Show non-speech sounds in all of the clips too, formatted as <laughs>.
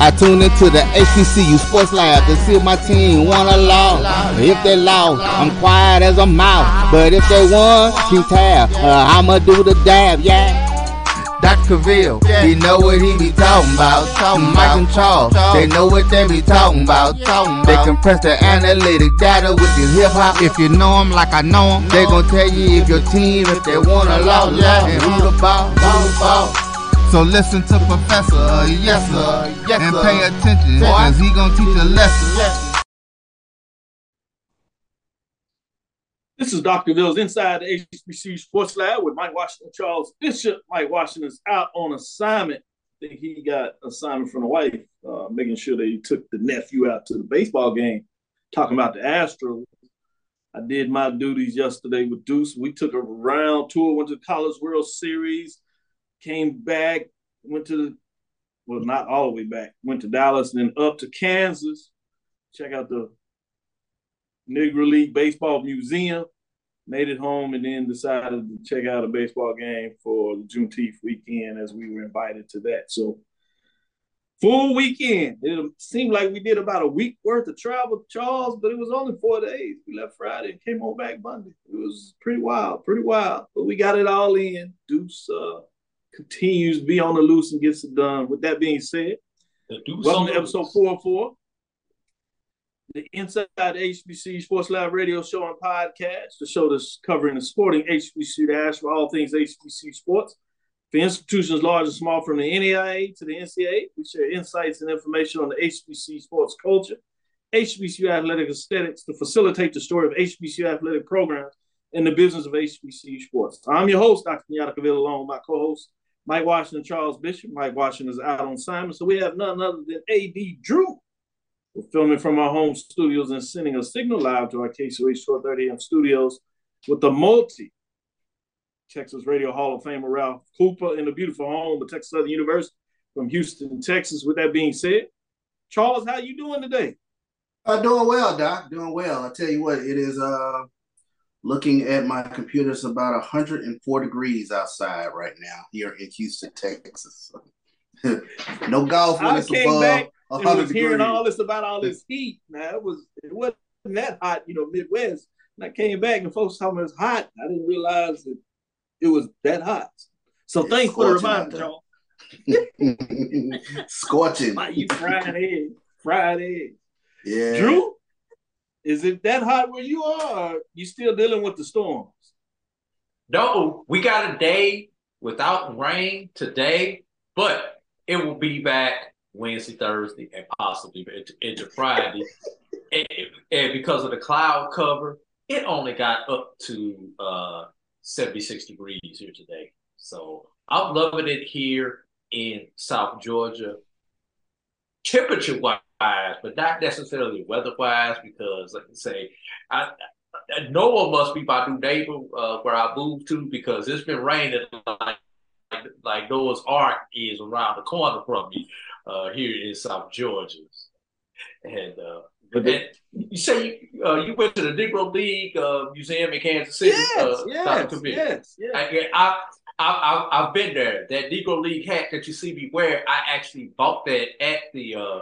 I tune into the HBCU Sports Lab to see if my team won or lost. If they lost, I'm quiet as a mouse. But if they won, keep tab. Uh, I'ma do the dab, yeah. Dr. Ville, yeah. he know what he be talking about. Talking Mike and Charles, they know what they be talking about. Talking they compress the analytic data with the hip hop. If you know them like I know them, they gon' tell you if your team, if they won or lost, and who the ball, who the ball. So listen to Professor, uh, yes sir, yes, and pay attention, cause he gonna teach a lesson. This is Dr. Cavil's Inside the HBCU Sports Lab with Mike Washington Charles Bishop. Mike Washington is out on assignment. I think he got assignment from the wife, uh, making sure that he took the nephew out to the baseball game, talking about the Astros. I did my duties yesterday with Deuce. We took a round tour, went to the College World Series, came back, went to the, well, not all the way back, went to Dallas and then up to Kansas, check out the Negro League Baseball Museum, made it home, and then decided to check out a baseball game for the Juneteenth weekend as we were invited to that. So, full weekend. It seemed like we did about a week worth of travel, Charles, but it was only four days. We left Friday and came home back Monday. It was pretty wild, pretty wild, but we got it all in. Deuce uh, continues to be on the loose and gets it done. With that being said, welcome to episode 404, the Inside HBC Sports Live radio show and podcast, the show that's covering the sporting HBC dash for all things HBC sports. For institutions large and small, from the NAIA to the NCAA, we share insights and information on the HBC sports culture, HBCU athletic aesthetics to facilitate the story of HBCU athletic programs and the business of HBCU sports. I'm your host, Dr. Kenyatta Cavil, along with my co-host, Mike Washington, Charles Bishop. Mike Washington is out on Simon. So we have none other than A.D. Drew. We're filming from our home studios and sending a signal live to our KCOH 1230 AM studios with the multi Texas Radio Hall of Famer Ralph Cooper in the beautiful home of Texas Southern University from Houston, Texas. With that being said, Charles, how you doing today? Uh, doing well, Doc. Doing well. I tell you what, it is uh looking at my computer, it's about 104 degrees outside right now here in Houston, Texas. <laughs> no golf when I it's above back 100 was degrees. hearing all this about all this heat. Now it was it wasn't that hot, you know, Midwest. And I came back and folks told me it's hot. I didn't realize that it was that hot. So it's thanks for the reminder, y'all. <laughs> Scorching. you fried egg. Fried egg. Yeah. Drew, is it that hot where you are? You still dealing with the storms? No, we got a day without rain today, but it will be back Wednesday, Thursday, and possibly into, into Friday. <laughs> and, and, because of the cloud cover, it only got up to uh, 76 degrees here today. So I'm loving it here in South Georgia. Temperature wise, but not necessarily weather wise, because like I say, I, I, Noah must be my new neighbor uh, where I moved to because it's been raining like like Noah's Ark is around the corner from me uh, here in South Georgia. And uh, but then, you say you, uh, you went to the Negro League uh, Museum in Kansas City. Yes, uh, yes, yes, yes. I, I, I, I, have been there. That Negro League hat that you see me wear, I actually bought that at the uh,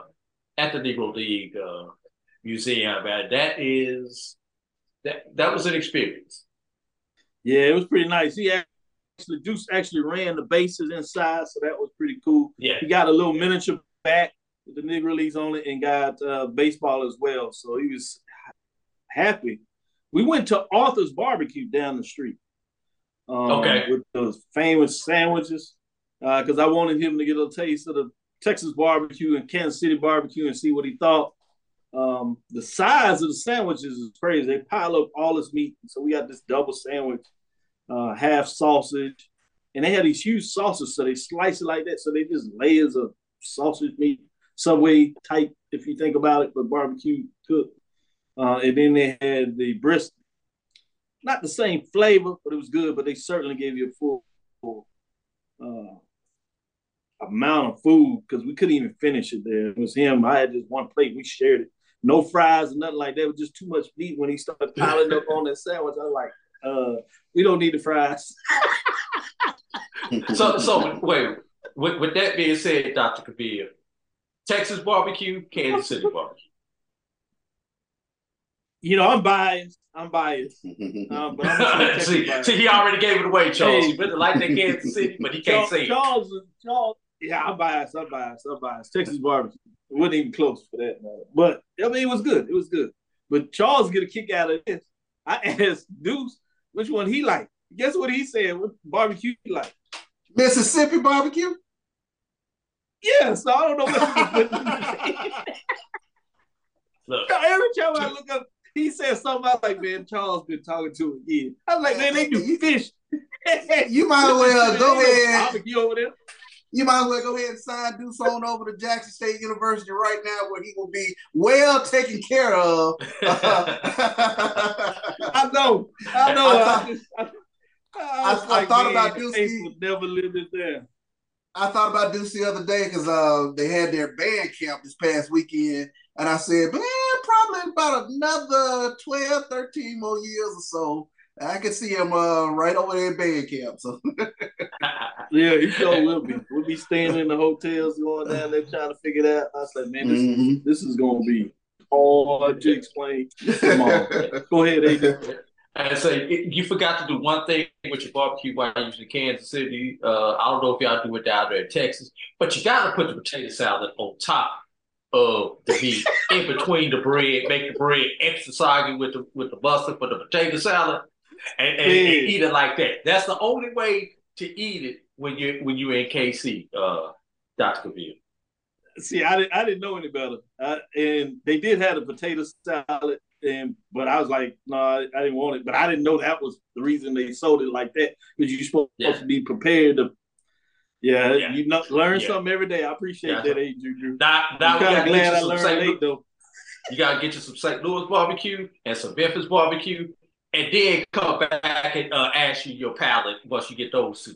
at the Negro League uh, Museum. That is that that was an experience. Yeah, it was pretty nice. He actually Deuce actually ran the bases inside, so that was pretty cool. Yeah, he got a little miniature bat with the Negro Leagues on it and got uh, baseball as well. So he was happy. We went to Arthur's Barbecue down the street. Um, okay. With those famous sandwiches, because uh, I wanted him to get a taste of the Texas barbecue and Kansas City barbecue and see what he thought. Um, the size of the sandwiches is crazy. They pile up all this meat. So we got this double sandwich, uh, half sausage, and they had these huge sausages. So they slice it like that. So they just layers of sausage meat, Subway type, if you think about it, but barbecue cooked. Uh, and then they had the brisket. not the same flavor, but it was good. But they certainly gave you a full, full uh, amount of food because we couldn't even finish it. There it was him. I had just one plate. We shared it. No fries and nothing like that. It was just too much meat when he started piling up on that sandwich. I was like, uh, we don't need the fries. so, so wait. With, with that being said, Dr. Cavil, Texas barbecue, Kansas City barbecue. You know, I'm biased. I'm biased. <laughs> Um, but I'm <laughs> see, biased. see, he already gave it away, Charles. Hey. He really like that Kansas City, but he can't Charles, say Charles, it. Charles, yeah, I'm biased. I'm biased. I'm biased. Texas barbecue. It wasn't even close for that. Man. But I mean, it was good. It was good. But Charles get a kick out of this. I <laughs> asked Deuce which one he like. Guess what he said? What barbecue he like? Mississippi barbecue. Yeah, so I don't know what <laughs> Look. Every time I look up, he said something. I was like, man, Charles been talking to again. I was like, man, they do fish. <laughs> you might as well go ahead. Barbecue over there. You might as well go ahead and sign Deuce on over to Jackson State University right now, where he will be well taken care of. <laughs> <laughs> I know, I know. I, thought, I, just, I, I, I like, thought about Deuce. Never lived it there. I thought about Deuce the other day because uh, they had their band camp this past weekend. And I said, man, probably about another 12, 13 more years or so. I could see him uh, right over there in band camp. So <laughs> yeah, he sure will be. We'll be staying in the hotels, going down there trying to figure that. out. I said, man, this mm-hmm. is this is gonna be hard to explain. Come on, <laughs> go ahead, AJ. And so you forgot to do one thing with your barbecue while you was in Kansas City. Uh, I don't know if y'all do it down there in Texas, but you got to put the potato salad on top of the meat, in between the bread, make the bread extra soggy with the with the mustard for the potato salad, <laughs> and, and, and eat it like that. That's the only way to eat it when you when you're in KC, uh, Dr. Cavil. See, I didn't I didn't know any better, uh, and they did have a potato salad and but I was like, no, I, I, didn't want it. But I didn't know that was the reason they sold it like that because you're supposed yeah. to be prepared to. Yeah, yeah. you know, learn yeah. something every day. I appreciate that, Juju. Now, now I'm kind of glad I learned late though. You gotta get you some St. Louis barbecue and some Memphis barbecue, and then come back and uh, ask you your palate once you get those two.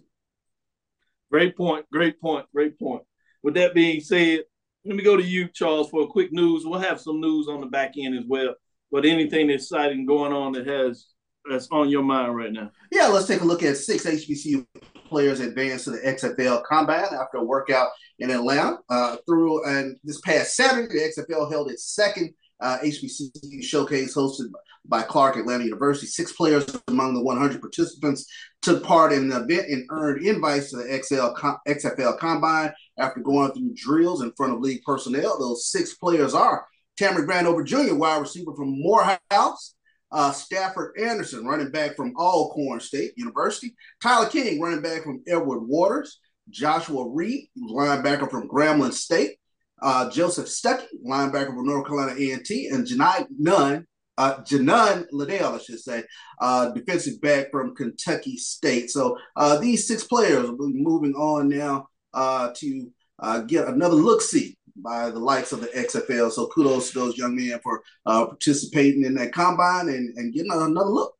Great point. Great point. Great point. With that being said, let me go to you, Charles, for a quick news. We'll have some news on the back end as well but anything exciting going on that has that's on your mind right now? Yeah, let's take a look at six HBCU players advanced to the XFL Combine after a workout in Atlanta. Uh, through and this past Saturday, the XFL held its second uh, HBCU showcase hosted by Clark Atlanta University. Six players among the 100 participants took part in the event and earned invites to the XL, XFL Combine after going through drills in front of league personnel. Those six players are Cameron Grandover Jr., wide receiver from Morehouse. Uh, Stafford Anderson, running back from Alcorn State University. Tyler King, running back from Edward Waters. Joshua Reed, linebacker from Grambling State. Uh, Joseph Stuckey, linebacker from North Carolina A&T. And Janai Nunn, uh, Janon Liddell, I should say, uh, defensive back from Kentucky State. So uh, these six players will be moving on now uh, to uh, get another look-see by the likes of the XFL. So kudos to those young men for uh, participating in that combine and, and getting another look.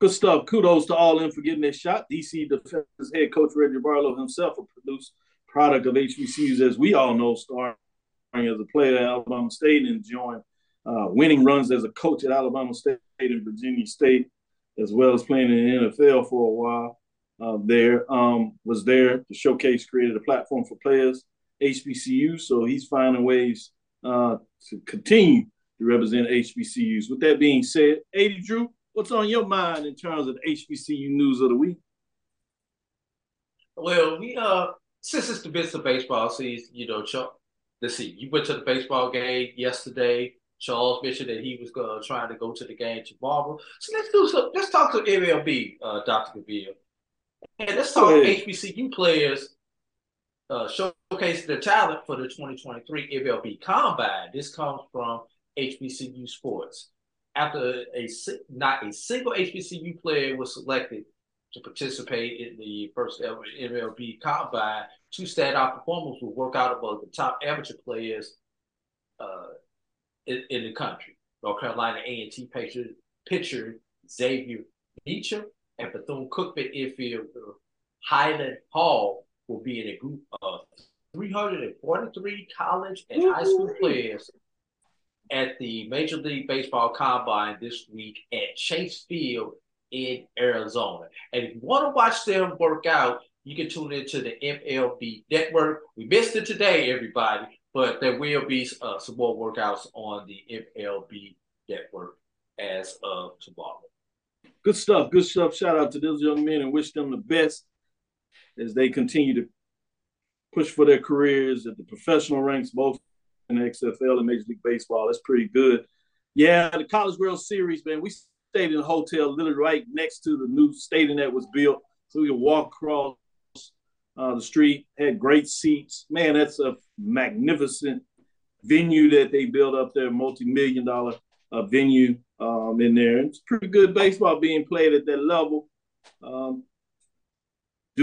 Good stuff. Kudos to all in for getting their shot. DC Defenders head coach Reggie Barlow himself, a produced product of HBCUs, as we all know, starting as a player at Alabama State and enjoying uh, winning runs as a coach at Alabama State and Virginia State, as well as playing in the NFL for a while. Uh, there um, was there to showcase, created a platform for players HBCU. So he's finding ways uh, to continue to represent HBCUs. With that being said, AD Drew, what's on your mind in terms of HBCU news of the week? Well, we uh since it's the bits of baseball season, you know, Chuck, let's see, you went to the baseball game yesterday. Charles mentioned that he was uh, trying to go to the game tomorrow. So let's do some. Let's talk to MLB, uh, Dr. Cavil, and let's talk HBCU players uh, showcase their talent for the 2023 MLB Combine. This comes from HBCU Sports. After a not a single HBCU player was selected to participate in the first ever MLB Combine, two standout performers will work out among the top amateur players uh, in, in, the country. North Carolina A&T pitcher, pitcher Xavier Beecher and Bethune-Cookman Infield Highland Hall will be in a group of 343 college and high school players at the Major League Baseball Combine this week at Chase Field in Arizona. And if you want to watch them work out, you can tune into the MLB Network. We missed it today, everybody, but there will be uh, some more workouts on the MLB Network as of tomorrow. Good stuff. Good stuff. Shout out to those young men and wish them the best as they continue to push for their careers at the professional ranks, both in the XFL and Major League Baseball. That's pretty good. Yeah, the College World Series, man. We stayed in a hotel literally right next to the new stadium that was built, so we could walk across uh, the street. Had great seats. Man, that's a magnificent venue that they built up there, multi-million dollar uh, venue um, in there. And It's pretty good baseball being played at that level. Um,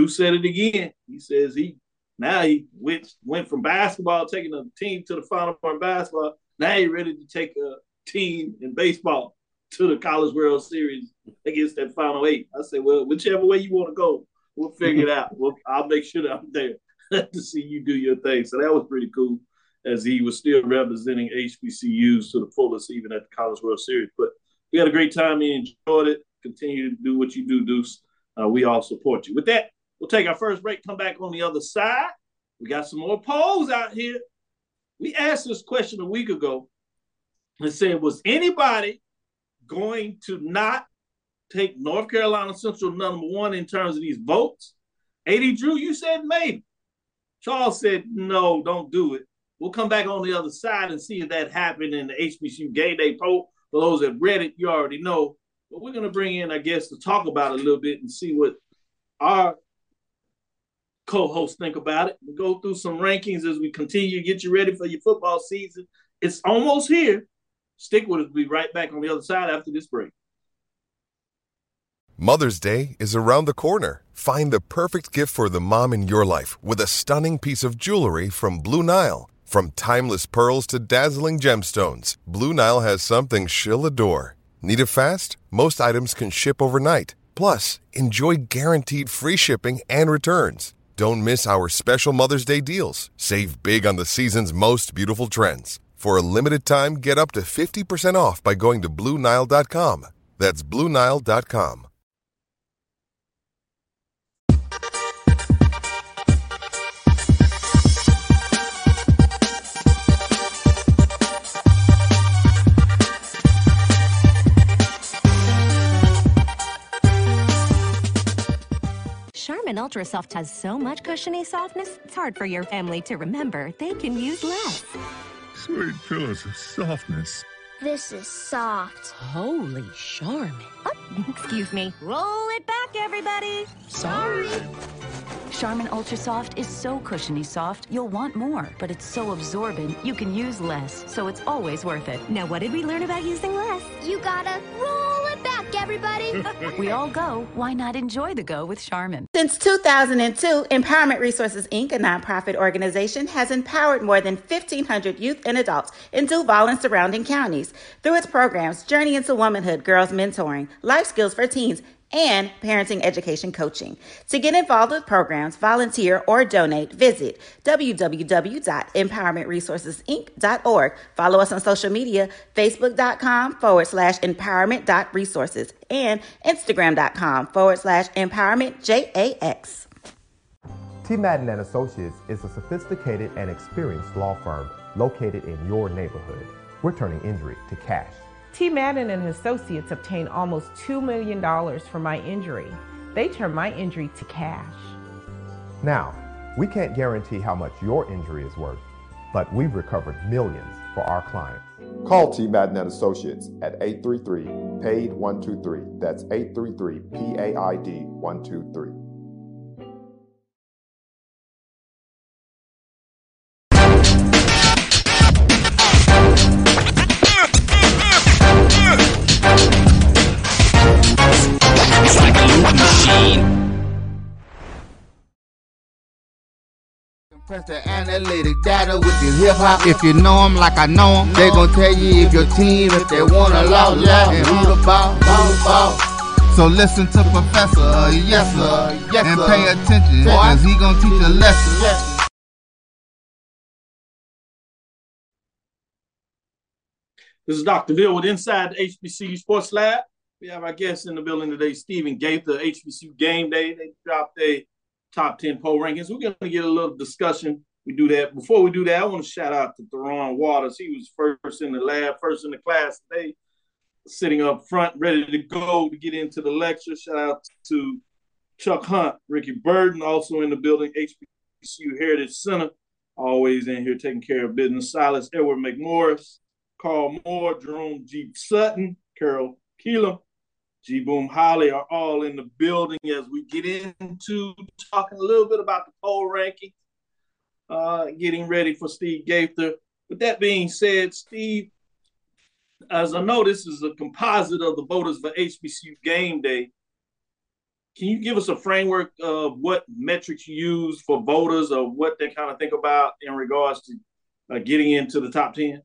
said it again. He says he now he went went from basketball, taking a team to the Final Four in basketball. Now he's ready to take a team in baseball to the College World Series against that Final Eight. I said, well, whichever way you want to go, we'll figure it out. We'll, I'll make sure that I'm there <laughs> to see you do your thing. So that was pretty cool as he was still representing HBCUs to the fullest, even at the College World Series. But we had a great time. We enjoyed it. Continue to do what you do, Deuce. Uh, we all support you. With that, we'll take our first break, come back on the other side. We got some more polls out here. We asked this question a week ago and said, was anybody going to not take North Carolina Central number one in terms of these votes? AD Drew, you said maybe. Charles said, no, don't do it. We'll come back on the other side and see if that happened in the HBCU Game Day poll. For those that read it, you already know. But we're going to bring in, I guess, to talk about it a little bit and see what our co-hosts think about it. We'll go through some rankings as we continue to get you ready for your football season. It's almost here. Stick with us. We'll be right back on the other side after this break. Mother's Day is around the corner. Find the perfect gift for the mom in your life with a stunning piece of jewelry from Blue Nile. From timeless pearls to dazzling gemstones, Blue Nile has something she'll adore. Need it fast? Most items can ship overnight. Plus, enjoy guaranteed free shipping and returns. Don't miss our special Mother's Day deals. Save big on the season's most beautiful trends. For a limited time, get up to 50% off by going to BlueNile.com. That's BlueNile.com. Charmin Ultra Soft has so much cushiony softness, it's hard for your family to remember. They can use less. Sweet pillows of softness. This is soft. Holy Charmin. Oh, excuse me. Roll it back, everybody. Sorry. Charmin Ultra Soft is so cushiony soft, you'll want more, but it's so absorbent, you can use less, so it's always worth it. Now, what did we learn about using less? You gotta roll it back, everybody. <laughs> we all go. Why not enjoy the go with Charmin? Since 2002, Empowerment Resources Inc., a nonprofit organization, has empowered more than 1,500 youth and adults in Duval and surrounding counties through its programs Journey into Womanhood, Girls Mentoring, Life Skills for Teens, and parenting education coaching. To get involved with programs, volunteer, or donate, visit www.empowermentresourcesinc.org. Follow us on social media, facebook.com forward slash empowerment.resources and instagram.com forward slash empowerment JAX. T. Madden and Associates is a sophisticated and experienced law firm located in your neighborhood. We're turning injury to cash. T. Madden and Associates obtained almost $2 million for my injury. They turned my injury to cash. Now, we can't guarantee how much your injury is worth, but we've recovered millions for our clients. Call T. Madden and Associates at 833 PAID 123. That's 833 PAID 123. Press the analytic data with your hip hop. If you know them like I know them, they gon' tell you if your team, if they wanna lose, yeah, and who the ball, ball, ball. So listen to Professor, yes sir, yes, and pay attention, cause he gonna teach a lesson. This is Dr. Bill with Inside the HBCU Sports Lab. We have our guest in the building today, Steven Gaither, HBCU Game Day. They dropped a top 10 poll rankings. We're going to get a little discussion. We do that. Before we do that, I want to shout out to Theron Waters. He was first in the lab, first in the class today, sitting up front, ready to go to get into the lecture. Shout out to Chuck Hunt, Ricky Burden, also in the building, HBCU Heritage Center, always in here taking care of business. Silas Edward McMorris, Carl Moore, Jerome G. Sutton, Carol Keeler, G. Boom Holly are all in the building as we get into talking a little bit about the poll ranking, uh, getting ready for Steve Gaither. With that being said, Steve, as I know this is a composite of the voters for HBCU Game Day, can you give us a framework of what metrics you use for voters or what they kind of think about in regards to uh, getting into the top 10?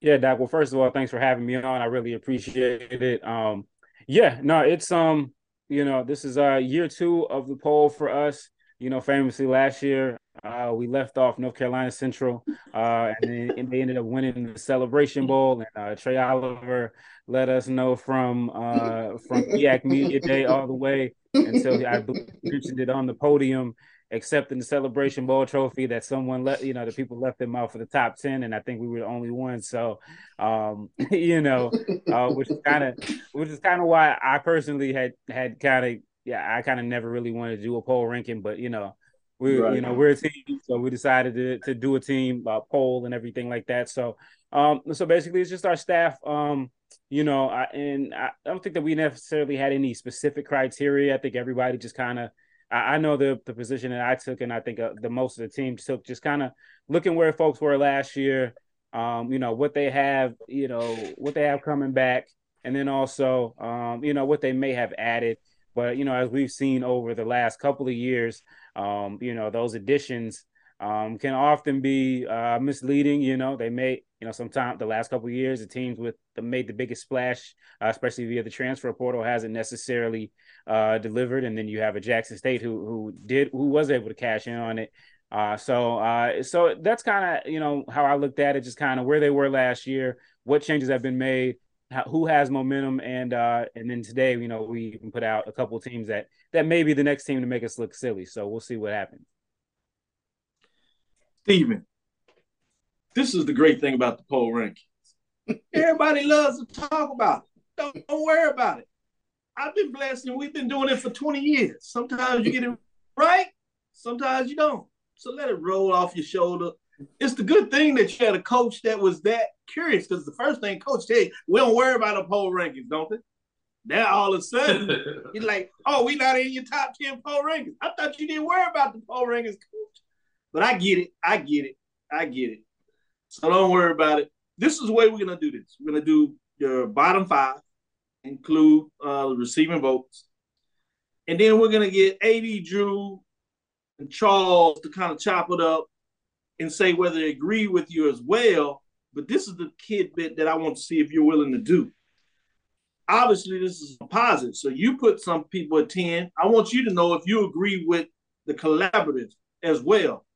Yeah, Doc. Well, first of all, thanks for having me on. I really appreciate it. Um, yeah, no, it's um, you know, this is uh year two of the poll for us. You know, famously last year, uh, we left off North Carolina Central, uh, and then and they ended up winning the Celebration Bowl. And uh, Trei Oliver let us know from uh from EAC Media Day all the way until I mentioned it on the podium accepting the Celebration Bowl trophy that someone let you know the people left them out for the top ten, and I think we were the only ones. So, um, <laughs> you know, uh, which is kind of which is kind of why I personally had had kind of yeah I kind of never really wanted to do a poll ranking, but you know. We, right. you know, we're a team, so we decided to, to do a team uh, poll and everything like that. So, um, so basically, it's just our staff. Um, you know, I, and I don't think that we necessarily had any specific criteria. I think everybody just kind of I, I know the the position that I took, and I think uh, the most of the team took, just kind of looking where folks were last year. Um, you know what they have, you know what they have coming back, and then also, um, you know what they may have added. But you know, as we've seen over the last couple of years, um, you know those additions um, can often be uh, misleading. You know, they may, you know, sometimes the last couple years, the teams with the made the biggest splash, uh, especially via the transfer portal, hasn't necessarily uh, delivered. And then you have a Jackson State who who did who was able to cash in on it. Uh, so uh, so that's kind of you know how I looked at it, just kind of where they were last year, what changes have been made, how, who has momentum, and uh, and then today you know we even put out a couple teams that that may be the next team to make us look silly. So we'll see what happens. Steven, this is the great thing about the poll rankings. <laughs> Everybody loves to talk about it. Don't, don't worry about it. I've been blessed and we've been doing it for 20 years. Sometimes you get it right, sometimes you don't. So let it roll off your shoulder. It's the good thing that you had a coach that was that curious because the first thing coach you, we don't worry about the poll rankings, don't they? Now all of a sudden, <laughs> he's like, oh, we not in your top 10 poll rankings. I thought you didn't worry about the poll rankings, coach. But I get it. I get it. I get it. So don't worry about it. This is the way we're gonna do this. We're gonna do your bottom five, include uh, receiving votes, and then we're gonna get AD Drew and Charles to kind of chop it up and say whether they agree with you as well. But this is the kid bit that I want to see if you're willing to do. Obviously, this is a positive. So you put some people at 10. I want you to know if you agree with the collaborative as well.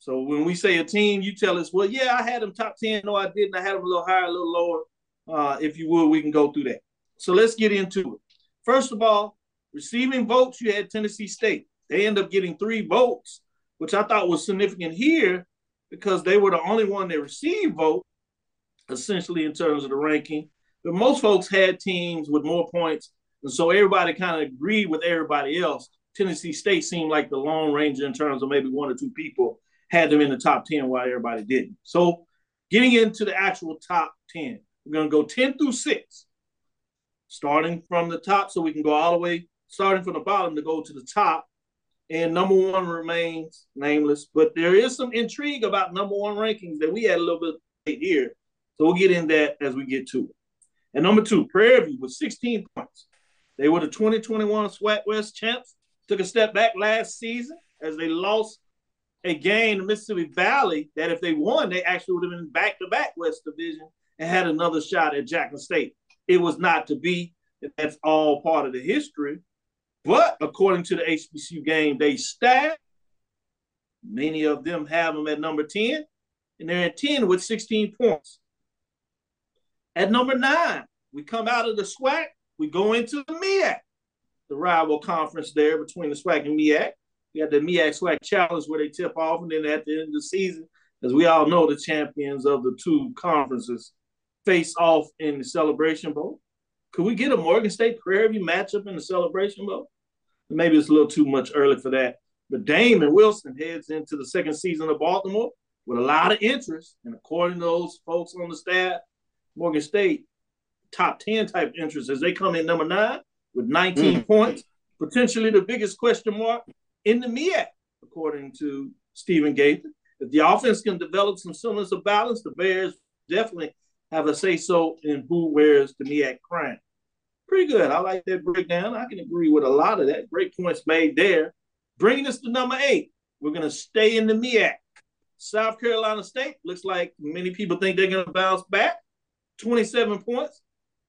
So when we say a team, you tell us, well, yeah, I had them top 10. No, I didn't. I had them a little higher, a little lower. Uh, if you would, we can go through that. So let's get into it. First of all, receiving votes, you had Tennessee State. They end up getting three votes, which I thought was significant here because they were the only one that received vote, essentially in terms of the ranking. But most folks had teams with more points, and so everybody kind of agreed with everybody else. Tennessee State seemed like the long ranger in terms of maybe one or two people had them in the top 10 while everybody didn't. So getting into the actual top 10, we're going to go 10 through 6, starting from the top so we can go all the way, starting from the bottom to go to the top. And number one remains nameless, but there is some intrigue about number one rankings that we had a little bit here. So we'll get in that as we get to it. And number two, Prairie View with 16 points. They were the 2021 SWAC West champs. Took a step back last season as they lost a game to Mississippi Valley that if they won, they actually would have been back to back West Division and had another shot at Jackson State. it was not to be. That's all part of the history. But according to the HBCU game day stat, many of them have them at number 10, and they're at 10 with 16 points. At number nine, we come out of the SWAC, we go into the MEAC, the rival conference there between the SWAC and MEAC. We had the MEAC SWAC Challenge where they tip off, and then at the end of the season, as we all know, the champions of the two conferences face off in the Celebration Bowl. Could we get a Morgan State Prairie View matchup in the Celebration Bowl? Maybe it's a little too much early for that. But Damon Wilson heads into the second season of Baltimore with a lot of interest. And according to those folks on the staff, Morgan State, top 10 type interest as they come in number nine with 19 mm. points, potentially the biggest question mark in the MEAC, according to Steven Gaither. If the offense can develop some semblance of balance, the Bears definitely have a say so in who wears the MEAC crown. Pretty good. I like that breakdown. I can agree with a lot of that. Great points made there. Bringing us to number eight, we're going to stay in the MEAC. South Carolina State looks like many people think they're going to bounce back. 27 points.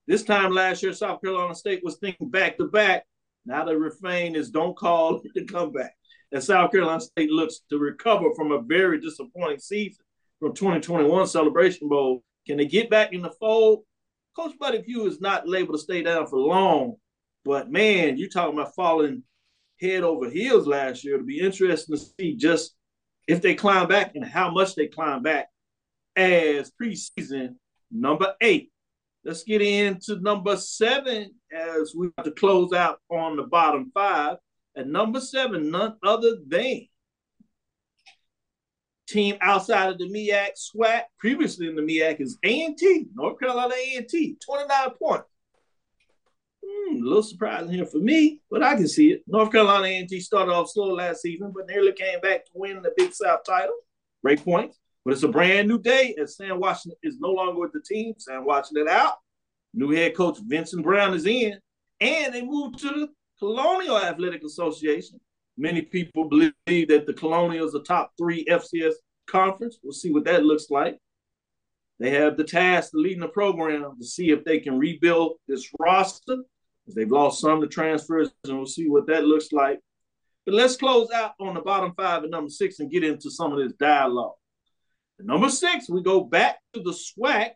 This time last year, South Carolina State was thinking back to back. Now the refrain is don't call <laughs> it a comeback. And South Carolina State looks to recover from a very disappointing season from 2021 Celebration Bowl. Can they get back in the fold? Coach Buddy Pough is not able to stay down for long, but man, you're talking about falling head over heels last year. It'll be interesting to see just if they climb back and how much they climb back as preseason number eight. Let's get into number seven as we have to close out on the bottom five. At number seven, none other than team outside of the MEAC SWAC, previously in the MEAC is A&T, North Carolina A&T, 29 points. Hmm, a little surprising here for me, but I can see it. North Carolina A&T started off slow last season, but nearly came back to win the Big South title. Great points. But it's a brand new day and Sam Washington is no longer with the team. Sam Washington out. New head coach Vincent Brown is in. And they moved to the Colonial Athletic Association. Many people believe that the Colonial is a top three FCS conference. We'll see what that looks like. They have the task of leading the program to see if they can rebuild this roster. They've lost some to transfers, and we'll see what that looks like. But let's close out on the bottom five and number six and get into some of this dialogue. Number six, we go back to the SWAC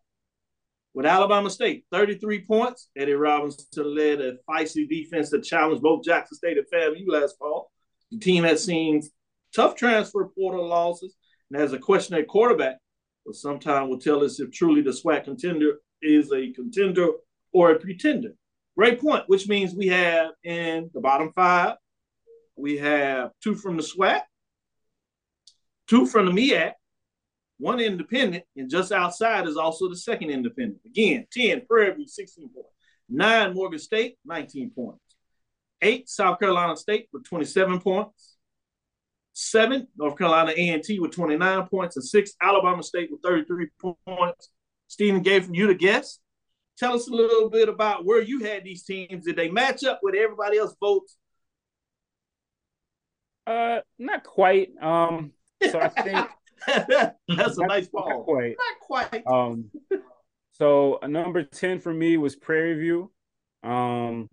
with Alabama State, 33 points. Eddie Robinson led a feisty defense that challenged both Jackson State and FAMU last fall. The team has seen tough transfer portal losses and has a question at quarterback, but sometime will tell us if truly the SWAC contender is a contender or a pretender. Great point, which means we have in the bottom five, we have two from the SWAC, two from the MEAC, one independent, and just outside is also the second independent. Again, 10 Prairie View, 16 points. Nine Morgan State, 19 points. Eight South Carolina State with 27 points. Seven North Carolina A&T with 29 points. And six Alabama State with 33 points. Steven gave from you the guess. Tell us a little bit about where you had these teams. Did they match up with everybody else votes? Uh, not quite. Um, so I think <laughs> <laughs> That's a nice ball. Not quite. Not quite. Um, so number 10 for me was Prairie View. Um,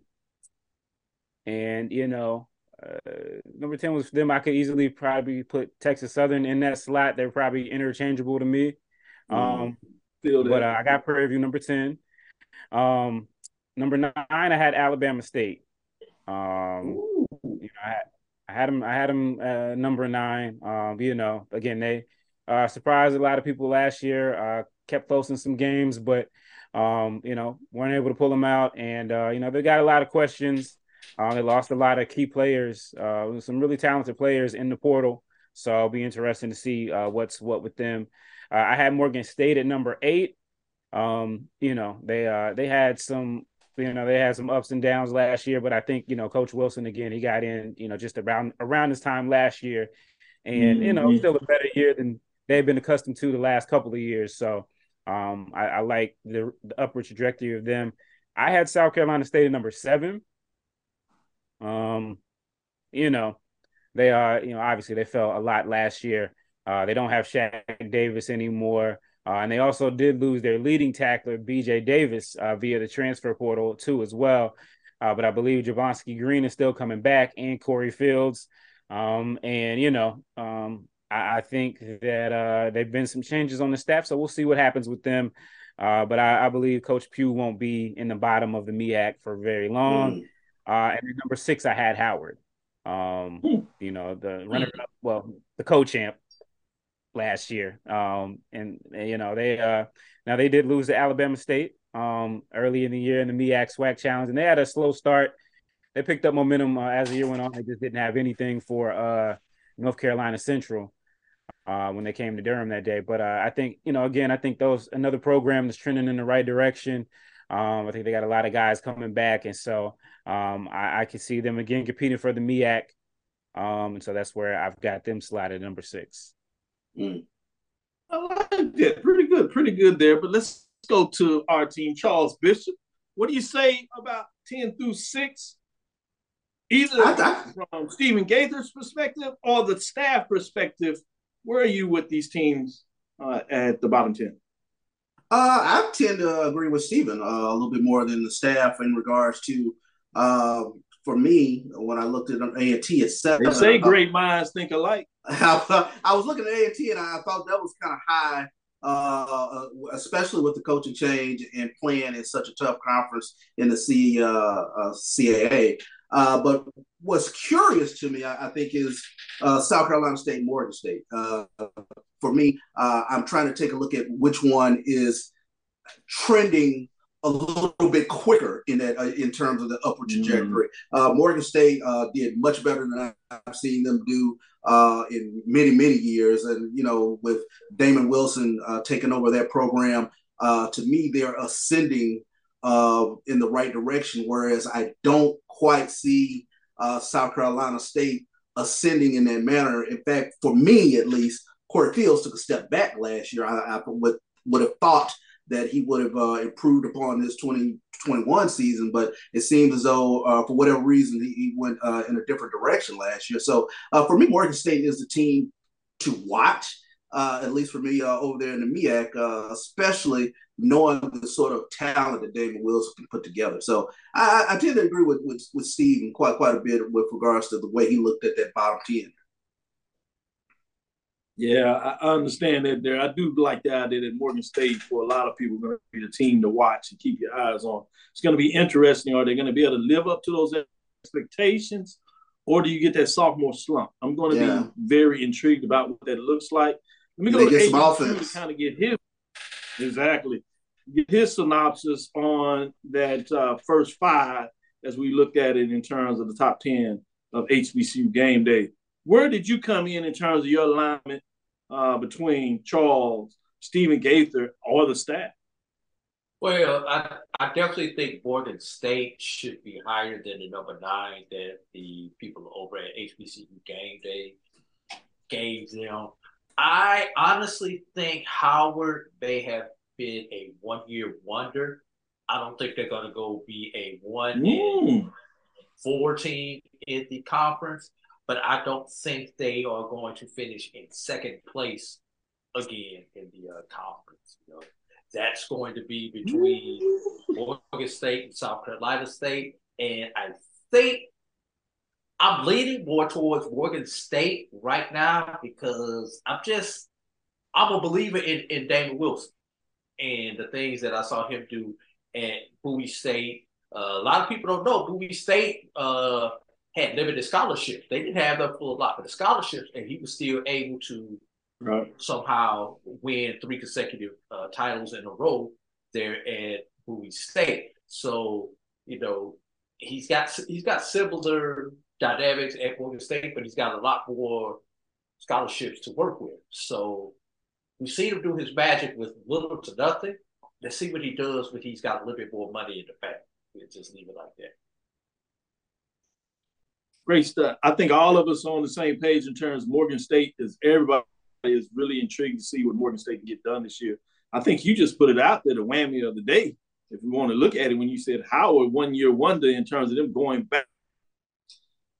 and you know, uh, number 10 was them. I could easily probably put Texas Southern in that slot. They're probably interchangeable to me. Um, mm, but uh, I got Prairie View number 10. Um, number nine, I had Alabama State. Um, you know, I had, I had them. I had them uh, number nine. Um, you know, again, they uh, surprised a lot of people last year. Uh, kept close in some games, but um, you know, weren't able to pull them out. And uh, you know, they got a lot of questions. Uh, they lost a lot of key players, uh, some really talented players in the portal. So it'll be interesting to see uh, what's what with them. Uh, I had Morgan State at number eight. Um, you know, they uh, they had some you know they had some ups and downs last year, but I think you know Coach Wilson again he got in you know just around around this time last year, and mm-hmm. you know mm-hmm. still a better year than they've been accustomed to the last couple of years. So um, I, I, like the, the, upward trajectory of them. I had South Carolina State at number seven. Um, you know, they are, you know, obviously they fell a lot last year. Uh, they don't have Shaq Davis anymore. Uh, and they also did lose their leading tackler, BJ Davis, uh, via the transfer portal, too, as well. Uh, but I believe Javonski Green is still coming back and Corey Fields. Um, and, you know, um, I, I, think that uh, there have been some changes on the staff. So we'll see what happens with them. Uh, but I, I, believe Coach Pough won't be in the bottom of the MEAC for very long. Mm. Uh, and number six, I had Howard. Um, mm. You know, the runner up, well, the co champ last year. Um, and, you know, they uh, now they did lose to Alabama State um, early in the year in the MEAC SWAC Challenge, and they had a slow start. They picked up momentum uh, as the year went on. They just didn't have anything for uh, North Carolina Central uh, when they came to Durham that day. But uh, I think you know, again, I think those another program that's trending in the right direction. Um, I think they got a lot of guys coming back, and so um, I, I can see them again competing for the MEAC. Um, and so that's where I've got them slotted number six. Mm. I like that. Pretty good, pretty good there. But let's go to our team, Charles Bishop. What do you say about 10 through 6? Either I, from Steven Gaither's perspective or the staff perspective, where are you with these teams uh, at the bottom 10? Uh, I tend to agree with Steven uh, a little bit more than the staff in regards to, uh, for me, when I looked at A&T at seven. They say great minds think alike. I, <laughs> I was looking at A&T and I thought that was kind of high uh, especially with the coaching change and playing in such a tough conference in the C, uh, uh, CAA. Uh, but what's curious to me, I, I think, is uh, South Carolina State, Morgan State. Uh, for me, I'm trying to take a look at which one is trending a little bit quicker in that in terms of the upward mm-hmm. trajectory. Mm. Morgan State did much better than I've seen them do uh, in many many years, and you know with Damon Wilson uh, taking over that program, uh, to me they're ascending uh, in the right direction. Whereas I don't quite see uh, South Carolina State ascending in that manner. In fact, for me at least, Corey Fields took a step back last year. I, I would would have thought that he would have uh, improved upon this 2021 season, but it seems as though uh, for whatever reason he, he went uh, in a different direction last year. So uh, for me, Morgan State is the team to watch. Uh, at least for me uh, over there in the MEAC, especially knowing the sort of talent that David Wilson can put together. So I, I tend to agree with, with, with Steve quite quite a bit with regards to the way he looked at that bottom ten. Yeah, I understand that there. I do like the idea that Morgan State, for a lot of people, going to be the team to watch and keep your eyes on. It's going to be interesting. Are they going to be able to live up to those expectations, or do you get that sophomore slump? I'm going to yeah. be very intrigued about what that looks like. Let me go to some offense. to kind of get his exactly get his synopsis on that uh, first five as we look at it in terms of the top ten of HBCU game day where did you come in in terms of your alignment uh, between Charles, Steven Gaither, or the staff? Well, I, I definitely think Morgan State should be higher than the number nine that the people over at HBCU Game Day gave them. I honestly think Howard may have been a one year wonder. I don't think they're going to go be a one mm. four team in the conference but I don't think they are going to finish in second place again in the uh, conference. You know, that's going to be between Morgan State and South Carolina State, and I think I'm leaning more towards Morgan State right now because I'm just I'm a believer in in Damon Wilson and the things that I saw him do at Bowie State. Uh, a lot of people don't know Bowie State. Uh, had limited scholarships. They didn't have the full lot of the scholarships, and he was still able to right. somehow win three consecutive uh, titles in a row there at Bowie State. So you know he's got he's got similar dynamics at Bowie State, but he's got a lot more scholarships to work with. So we see him do his magic with little to nothing. Let's see what he does when he's got a little bit more money in the bank. We'll just leave it like that. Great stuff. I think all of us are on the same page in terms of Morgan State is everybody is really intrigued to see what Morgan State can get done this year. I think you just put it out there, the whammy of the day. If we want to look at it, when you said Howard one year wonder in terms of them going back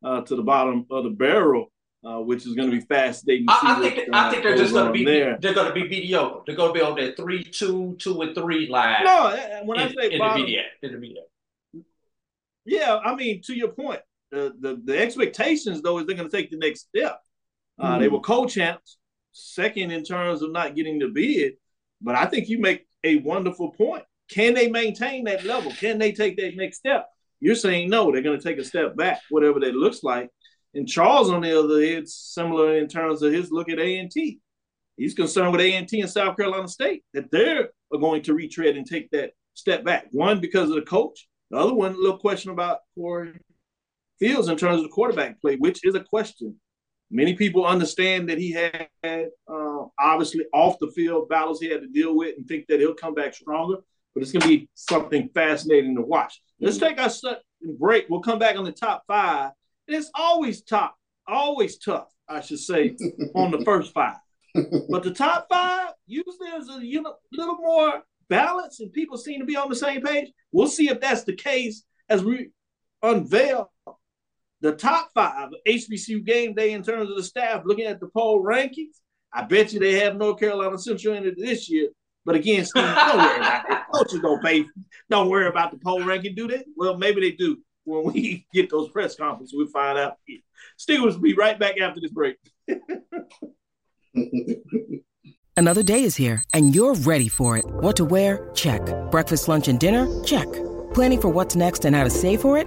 uh, to the bottom of the barrel, uh, which is going to be fascinating. I, I think I think they're just going to be there. they're going to be mediocre. They're going to be on that three, two, two, and three line. No, when in, I say bottom, the media. Yeah, I mean to your point, the the, the expectations though is they're going to take the next step. Uh, mm-hmm. They were co-champs, second in terms of not getting the bid, but I think you make a wonderful point. Can they maintain that level? Can they take that next step? You're saying no, they're going to take a step back, whatever that looks like. And Charles, on the other hand, similar in terms of his look at A and T. He's concerned with A and T and South Carolina State that they're going to retread and take that step back. One because of the coach. The other one, a little question about Corey Fields in terms of the quarterback play, which is a question. Many people understand that he had uh, obviously off the field battles he had to deal with and think that he'll come back stronger. But it's going to be something fascinating to watch. Let's take our break. We'll come back on the top five it's always top, always tough, I should say, <laughs> on the first five. <laughs> But the top five usually is a you know, little more balance and people seem to be on the same page. We'll see if that's the case as we unveil the top five HBCU game day in terms of the staff looking at the poll rankings. I bet you they have North Carolina Central in it this year. But again, Steve, don't worry about it. <laughs> Coaches don't pay. Don't worry about the poll ranking, do they? Well, maybe they do when we <laughs> get those press conferences, we'll find out. Steelers will be right back after this break. <laughs> Another day is here, and you're ready for it. What to wear? Check. Breakfast, lunch, and dinner? Check. Planning for what's next and how to save for it?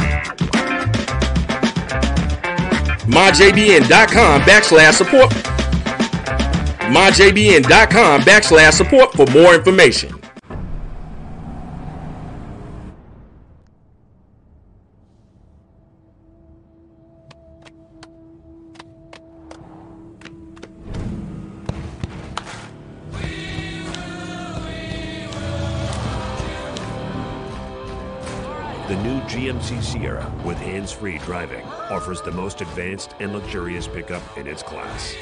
MyJBN.com backslash support. MyJBN.com backslash support for more information. Hands-free driving offers the most advanced and luxurious pickup in its class.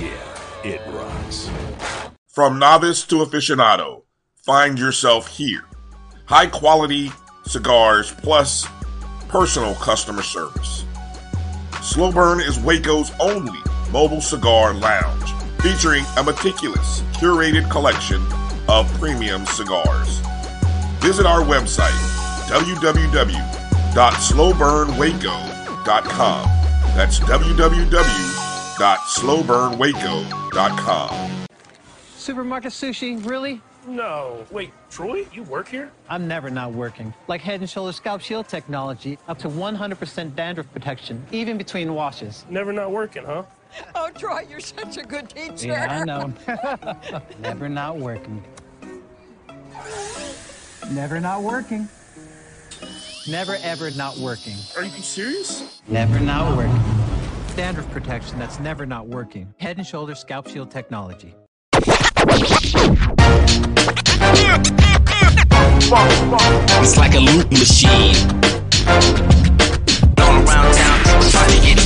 Yeah, it runs. From novice to aficionado, find yourself here. High quality cigars plus personal customer service. Slow Burn is Waco's only mobile cigar lounge, featuring a meticulous, curated collection of premium cigars visit our website, www.slowburnwaco.com. That's www.slowburnwaco.com. Supermarket sushi, really? No. Wait, Troy, you work here? I'm never not working. Like Head & Shoulders Scalp Shield technology, up to 100% dandruff protection, even between washes. Never not working, huh? Oh, Troy, you're such a good teacher. Yeah, I know. <laughs> never not working. Never not working. Never ever not working. Are you serious? Never not working. Standard protection that's never not working. Head and Shoulders Scalp Shield technology. It's like a loop machine. All around town, people trying to get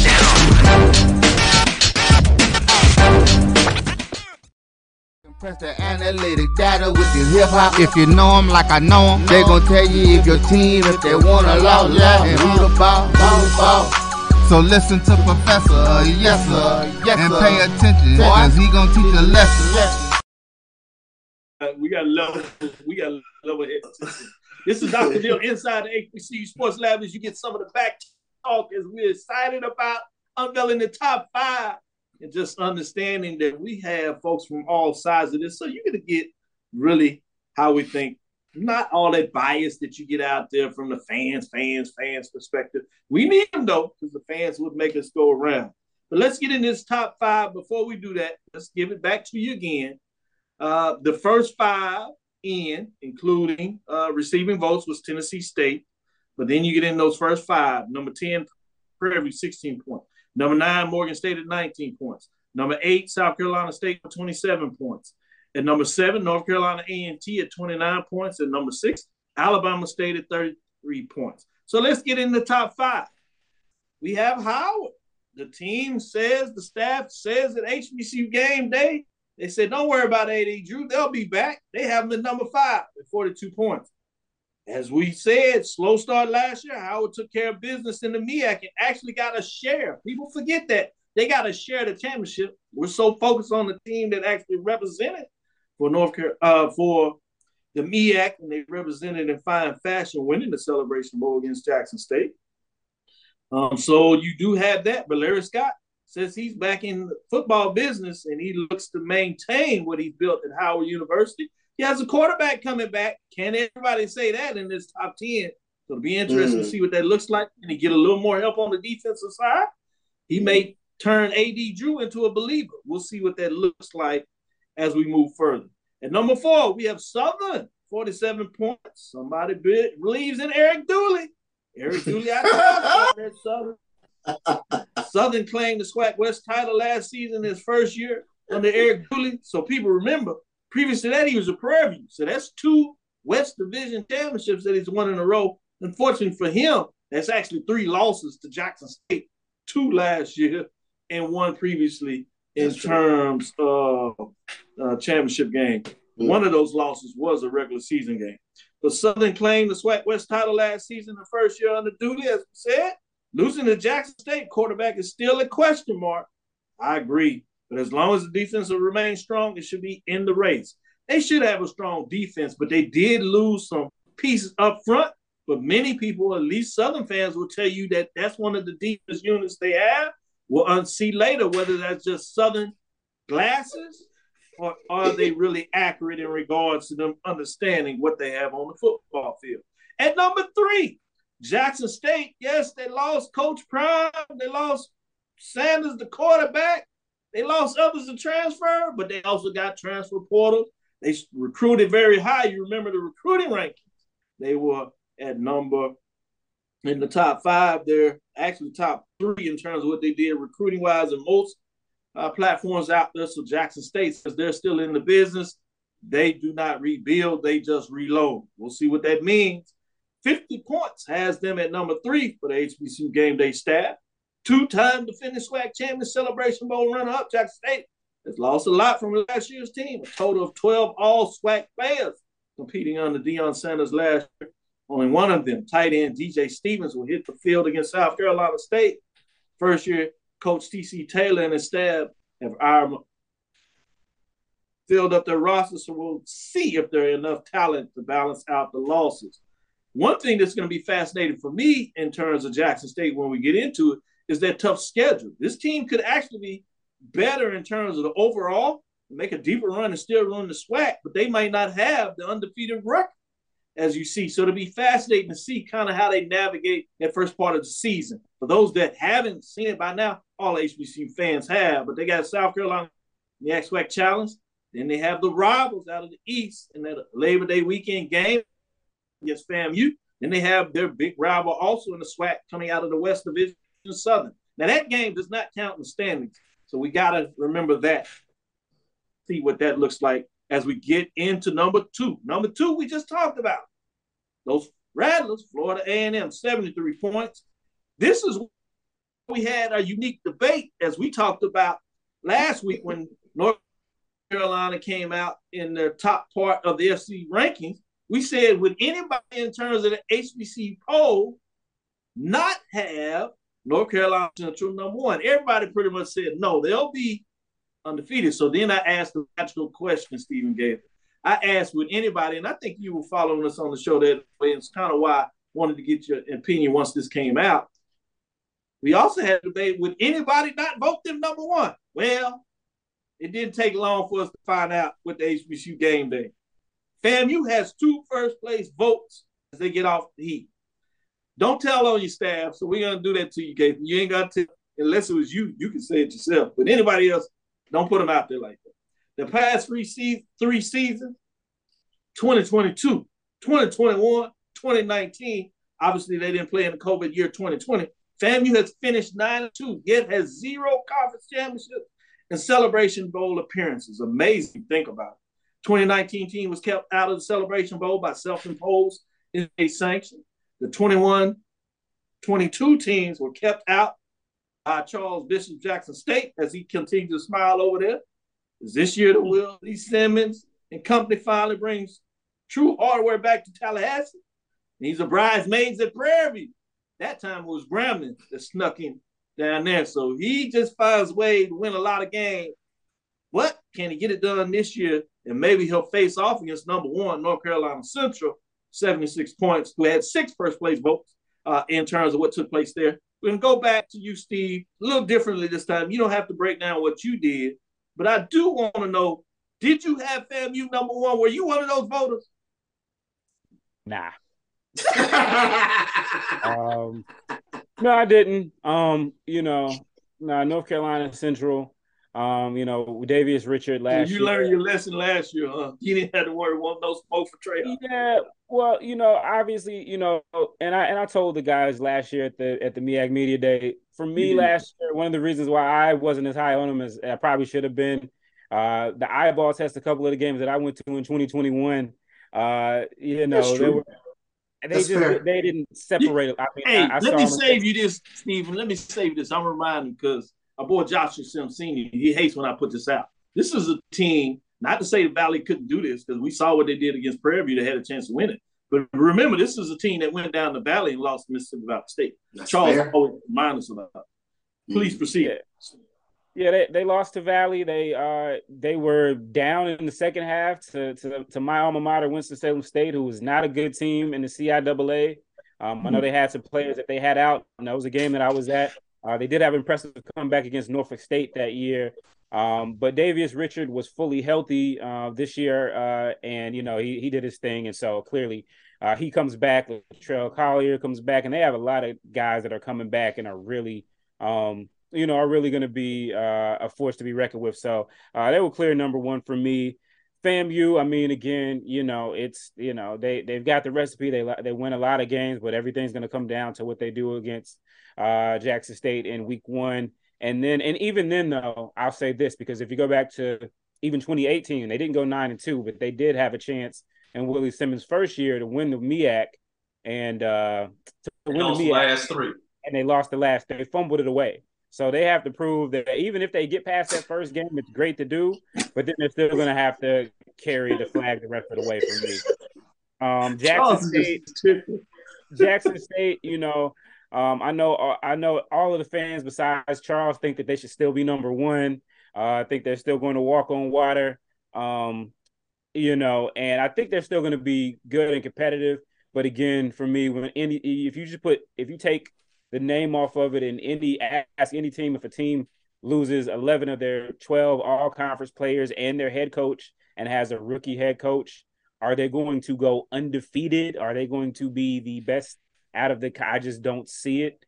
Press the analytic data with your hip hop. If you know them like I know them, they gon' tell you if your team, if they wanna lose, and who the ball, who the ball. So listen to Professor, yes sir, yes, and pay attention, cause he gon' teach a lesson. Uh, we got love, we got love it. This is Dr. Neal inside the HBCU Sports Lab as you get some of the back talk as we're excited about unveiling the top five and just understanding that we have folks from all sides of this. So you're going to get really how we think, not all that bias that you get out there from the fans, fans, fans perspective. We need them though, because the fans would make us go around. But let's get in this top five. Before we do that, let's give it back to you again. Uh, the first five in, including uh, receiving votes, was Tennessee State. But then you get in those first five. Number 10, Prairie, 16 points. Number nine, Morgan State at 19 points. Number eight, South Carolina State with 27 points. At number seven, North Carolina A&T at 29 points. And number six, Alabama State at 33 points. So let's get in the top five. We have Howard. The team says, the staff says at HBCU game day, they said, don't worry about AD Drew. They'll be back. They have them at number five at 42 points. As we said, slow start last year. Howard took care of business in the MEAC and actually got a share. People forget that. They got to share of the championship. We're so focused on the team that actually represented for North Carolina, uh, for the MEAC, and they represented in fine fashion, winning the Celebration Bowl against Jackson State. Um, so you do have that, but Larry Scott says he's back in the football business and he looks to maintain what he built at Howard University. He has a quarterback coming back. Can everybody say that in this top 10? So it'll be interesting Mm. to see what that looks like. And he get a little more help on the defensive side. He may turn AD Drew into a believer. We'll see what that looks like as we move further. At number four, we have Southern, 47 points. Somebody be- believes in Eric Dooley. Eric Dooley out there at Southern. <laughs> Southern claimed the SWAC West title last season, his first year under Eric Dooley. So people remember, previous to that, he was a Prairie View. So that's two West Division championships that he's won in a row. Unfortunately for him, that's actually three losses to Jackson State, two last year and one previously in That's true. terms of uh, championship game. One of those losses was a regular season game. But Southern claimed the SWAC West title last season, the first year under Dooley, as we said. Losing to Jackson State quarterback is still a question mark. I agree. But as long as the defense will remain strong, it should be in the race. They should have a strong defense, but they did lose some pieces up front. But many people, at least Southern fans, will tell you that that's one of the deepest units they have. We'll see later whether that's just Southern glasses or are they really accurate in regards to them understanding what they have on the football field. At number three, Jackson State, yes, they lost Coach Prime, they lost Sanders, the quarterback, they lost others to transfer, but they also got transfer portal. They recruited very high. You remember the recruiting rankings? They were at number in the top five. They're actually top three in terms of what they did recruiting wise in most uh, platforms out there. So Jackson State says they're still in the business. They do not rebuild, they just reload. We'll see what that means. 50 points has them at number three for the HBCU game day staff. Two-time defending SWAC champion celebration bowl runner-up, Jackson State has lost a lot from last year's team. A total of 12 all SWAC players competing under Deion Sanders last year. Only one of them, tight end DJ Stevens, will hit the field against South Carolina State. First year, Coach TC Taylor and his staff have armed, filled up their roster, so we'll see if there are enough talent to balance out the losses. One thing that's going to be fascinating for me in terms of Jackson State when we get into it is their tough schedule. This team could actually be better in terms of the overall, make a deeper run and still run the SWAC, but they might not have the undefeated record as you see. So it'll be fascinating to see kind of how they navigate that first part of the season. For those that haven't seen it by now, all HBCU fans have, but they got South Carolina in the XWAC Challenge. Then they have the rivals out of the East in that Labor Day weekend game against FAMU. Then they have their big rival also in the SWAC coming out of the West Division Southern. Now that game does not count in standings, so we got to remember that. See what that looks like as we get into number two. Number two, we just talked about those Rattlers, Florida A&M, 73 points. This is we had a unique debate as we talked about last week when North Carolina came out in the top part of the FCS rankings. We said, would anybody in terms of the HBC poll not have North Carolina Central number one? Everybody pretty much said no, they'll be undefeated. So then I asked the natural question Stephen Gaither. I asked would anybody, and I think you were following us on the show that way. It's kind of why I wanted to get your opinion once this came out. We also had a debate would anybody not vote them number one? Well, it didn't take long for us to find out with the HBCU game day. FAMU has two first place votes as they get off the heat. Don't tell on your staff, so we're gonna do that to you, Gabe. You ain't got to unless it was you. You can say it yourself, but anybody else, don't put them out there like that. The past three, se- three seasons 2022, 2021, 2019. Obviously, they didn't play in the COVID year 2020. FAMU has finished 9 and 2, yet has zero conference championships and Celebration Bowl appearances. Amazing. Think about it. 2019 team was kept out of the Celebration Bowl by self-imposed a sanction. The 21 22 teams were kept out by Charles Bishop Jackson State as he continues to smile over there. Is this year the Willie Simmons and company finally brings true hardware back to Tallahassee? And he's a bridesmaids at Prairie View. That time it was Grambling that snuck in down there. So he just finds a way to win a lot of games. What can he get it done this year? And maybe he'll face off against number one, North Carolina Central, 76 points, who had six first place votes uh, in terms of what took place there. We're going to go back to you, Steve, a little differently this time. You don't have to break down what you did, but I do want to know did you have FAMU number one? Were you one of those voters? Nah. <laughs> um, no, I didn't. Um, you know, no, North Carolina Central. Um, you know, Davius Richard last you year. learned your lesson last year, huh? You didn't have to worry about no smoke for Trei. Yeah, well, you know, obviously, you know, and I and I told the guys last year at the at the MEAC Media Day. For me, last year, one of the reasons why I wasn't as high on them as I probably should have been. Uh, the eyeball test a couple of the games that I went to in 2021. Uh, you know, they were they That's just fair. they didn't separate. I mean, Hey, I, I let me them- save you this, Stephen. Let me save this. I'm reminding because our boy Joshua Sims Senior, he hates when I put this out. This is a team, not to say the Valley couldn't do this, because we saw what they did against Prairie View. They had a chance to win it. But remember, this is a team that went down the Valley and lost to Mississippi Valley State. That's Charles fair. always remind us about that. Please proceed. Yeah, they, they lost to Valley. They uh they were down in the second half to to, to my alma mater, Winston Salem State, who was not a good team in the CIAA. Um, I know they had some players that they had out, and that was a game that I was at. Uh, they did have impressive comeback against Norfolk State that year. Um, but Davius Richard was fully healthy uh, this year, uh, and you know he he did his thing, and so clearly uh, he comes back. Latrell Collier comes back, and they have a lot of guys that are coming back and are really um, you know, are really going to be uh, a force to be reckoned with. So uh, they were clear number one for me. FAMU, I mean, again, you know, it's you know they they've got the recipe. They they win a lot of games, but everything's going to come down to what they do against uh, Jackson State in Week One, and then and even then though, I'll say this because if you go back to even 2018, they didn't go nine and two, but they did have a chance in Willie Simmons' first year to win the MEAC and uh, to win the MEAC last three. and they lost the last. They fumbled it away. So they have to prove that even if they get past that first game, it's great to do, but then they're still going to have to carry the flag the rest of the way for me. Um, Jackson State, Jackson State, you know, um, I know, I know all of the fans besides Charles think that they should still be number one. Uh, I think they're still going to walk on water. Um, you know, and I think they're still going to be good and competitive. But again, for me, when any if you just put if you take the name off of it and any ask any team if a team loses 11 of their 12 all conference players and their head coach and has a rookie head coach are they going to go undefeated are they going to be the best out of the i just don't see it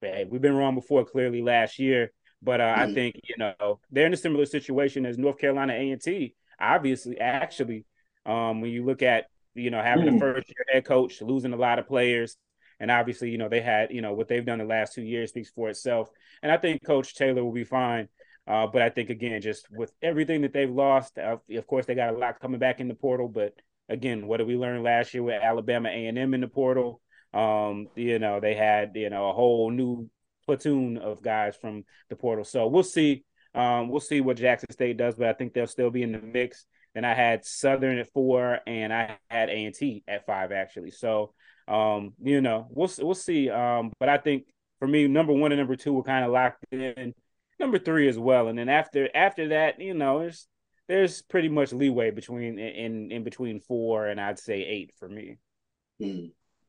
Hey, we've been wrong before clearly last year but uh, i Mhm. think you know they're in a similar situation as north carolina a&t obviously actually um, when you look at you know having Mm. a first year head coach losing a lot of players and obviously, you know, they had, you know, what they've done the last two years speaks for itself. And I think Coach Taylor will be fine. Uh, but I think again, just with everything that they've lost, uh, of course, they got a lot coming back in the portal. But again, what did we learn last year with Alabama A and M in the portal? Um, you know, they had you know a whole new platoon of guys from the portal. So we'll see. Um, we'll see what Jackson State does, but I think they'll still be in the mix. Then I had Southern at four, and I had A and T at five actually. So um, you know, we'll we'll see. Um, but I think for me, number one and number two were kind of locked in. Number three as well, and then after after that, you know, there's there's pretty much leeway between in in between four and I'd say eight for me.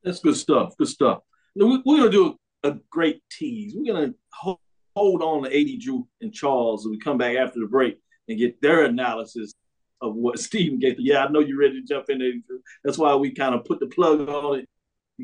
That's good stuff. Good stuff. Now, we- We're gonna do a great tease. We're gonna hold, hold on to AD Drew and Charles and we come back after the break and get their analysis of what <laughs> Stephen Gaither. Yeah, I know you're ready to jump in. That's why we kind of put the plug on it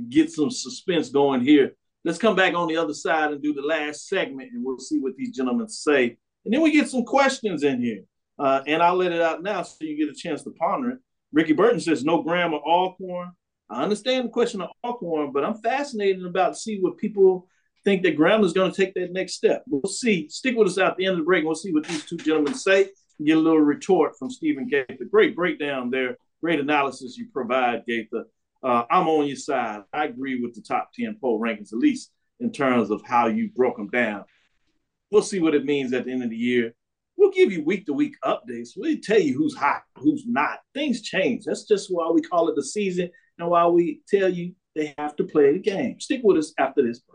get some suspense going here. Let's come back on the other side and do the last segment, and we'll see what these gentlemen say. And then we get some questions in here. Uh, and I'll let it out now so you get a chance to ponder it. Ricky Burton says, no Graham or Alcorn. I understand the question of Alcorn, but I'm fascinated about see what people think that Grambling is going to take that next step. We'll see. Stick with us at the end of the break. and We'll see what these two gentlemen say. Get a little retort from Stephen Gaither. Great breakdown there. Great analysis you provide, Gaither. Uh, I'm on your side. I agree with the top 10 poll rankings, at least in terms of how you broke them down. We'll see what it means at the end of the year. We'll give you week to week updates. We'll tell you who's hot, who's not. Things change. That's just why we call it the season and why we tell you they have to play the game. Stick with us after this break.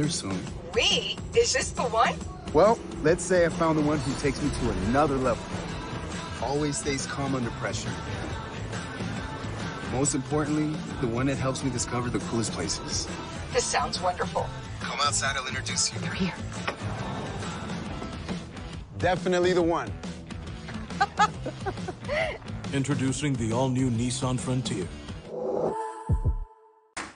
Worry, Ma. We'll be there soon. We? Is this the one? Well, let's say I found the one who takes me to another level. Always stays calm under pressure. Most importantly, the one that helps me discover the coolest places. This sounds wonderful. Come outside, I'll introduce you. They're here. Definitely the one. <laughs> Introducing the all-new Nissan Frontier.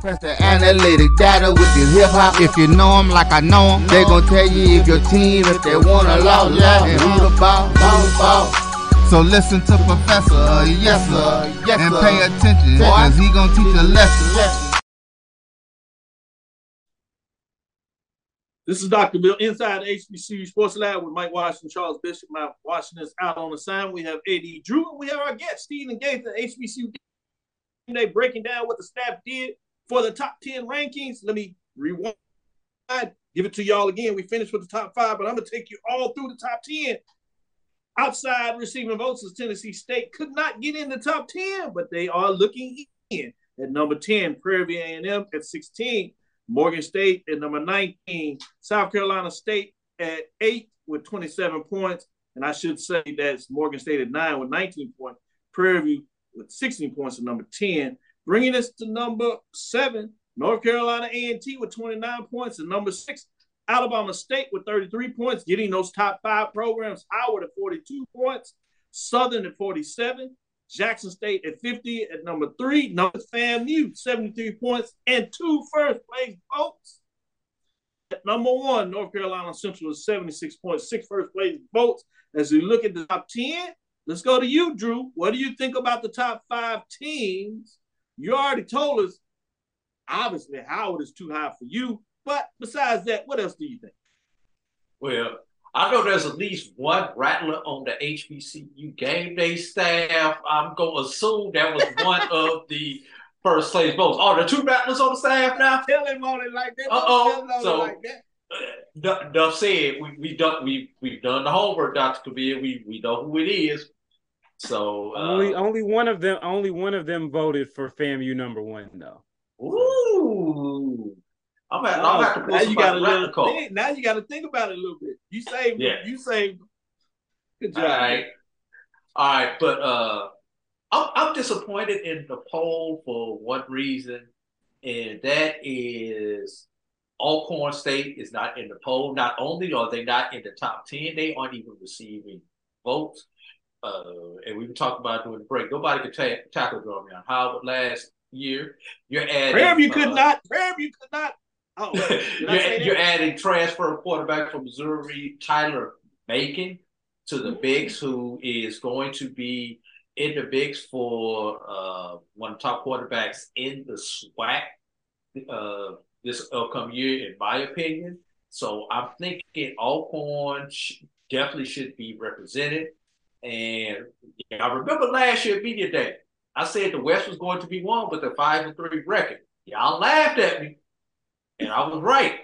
Press the analytic data with your hip hop. If you know 'em like I know 'em, they gon' tell you if your team, if they wanna lose, and who the ball, ball, ball. So listen to Professor, yes sir, yes, and pay attention, cause he gon' teach a lesson. This is Dr. Bill inside the HBCU Sports Lab with Mike Washington, Charles Bishop. Mike Washington is out on assignment. We have AD Drew, and we have our guest, Stephen Gaither, HBCU. They breaking down what the staff did for the top 10 rankings. Let me rewind, give it to y'all again. We finished with the top five, but I'm going to take you all through the top 10. Outside receiving votes is Tennessee State. Could not get in the top 10, but they are looking in. At number 10, Prairie View A&M at 16. Morgan State at number 19. South Carolina State at 8 with 27 points. And I should say that's Morgan State at 9 with 19 points. Prairie View with 16 points at number 10. Bringing us to number 7, North Carolina A&T with 29 points. And number 6, Alabama State with 33 points, getting those top five programs. Howard at 42 points, Southern at 47, Jackson State at 50 at number three, number FAMU 73 points, and two first place votes. At number one, North Carolina Central is 76 points, six first place votes. As we look at the top 10, let's go to you, Drew. What do you think about the top five teams? You already told us, obviously, Howard is too high for you. But besides that, what else do you think? Well, I know there's at least one rattler on the HBCU game day staff. I'm going to assume that was <laughs> one of the first place votes. Are there two rattlers on the staff now? Tell him on it like that. Uh oh. Tell him on it So, like that. uh, enough said. We we done we we've done the homework, Doctor Cavil. We we know who it is. So uh, Only only one of them only one of them voted for FAMU number one though. Ooh. I'm at, I'm at to now you got a little call. think, now you got to think about it a little bit. You saved Yeah. you saved. Good job. right. All right, but uh, I'm I'm disappointed in the poll for one reason, and that is Alcorn State is not in the poll. Not only are they not in the top ten, they aren't even receiving votes. Uh, and we were talking about during the break. Nobody could ta- tackle Jarveon Howard last year. You're adding. Graham, you could uh, not. Graham, you could not. Oh, did I <laughs> say you're, you're adding transfer quarterback from Missouri, Tyler Macon, to the Bigs, who is going to be in the Bigs for uh, one of the top quarterbacks in the SWAC uh, this upcoming year, in my opinion. So I'm thinking Alcorn sh- definitely should be represented. And yeah, I remember last year Media Day, I said the West was going to be won with a five and three record. Y'all laughed at me, and I was right.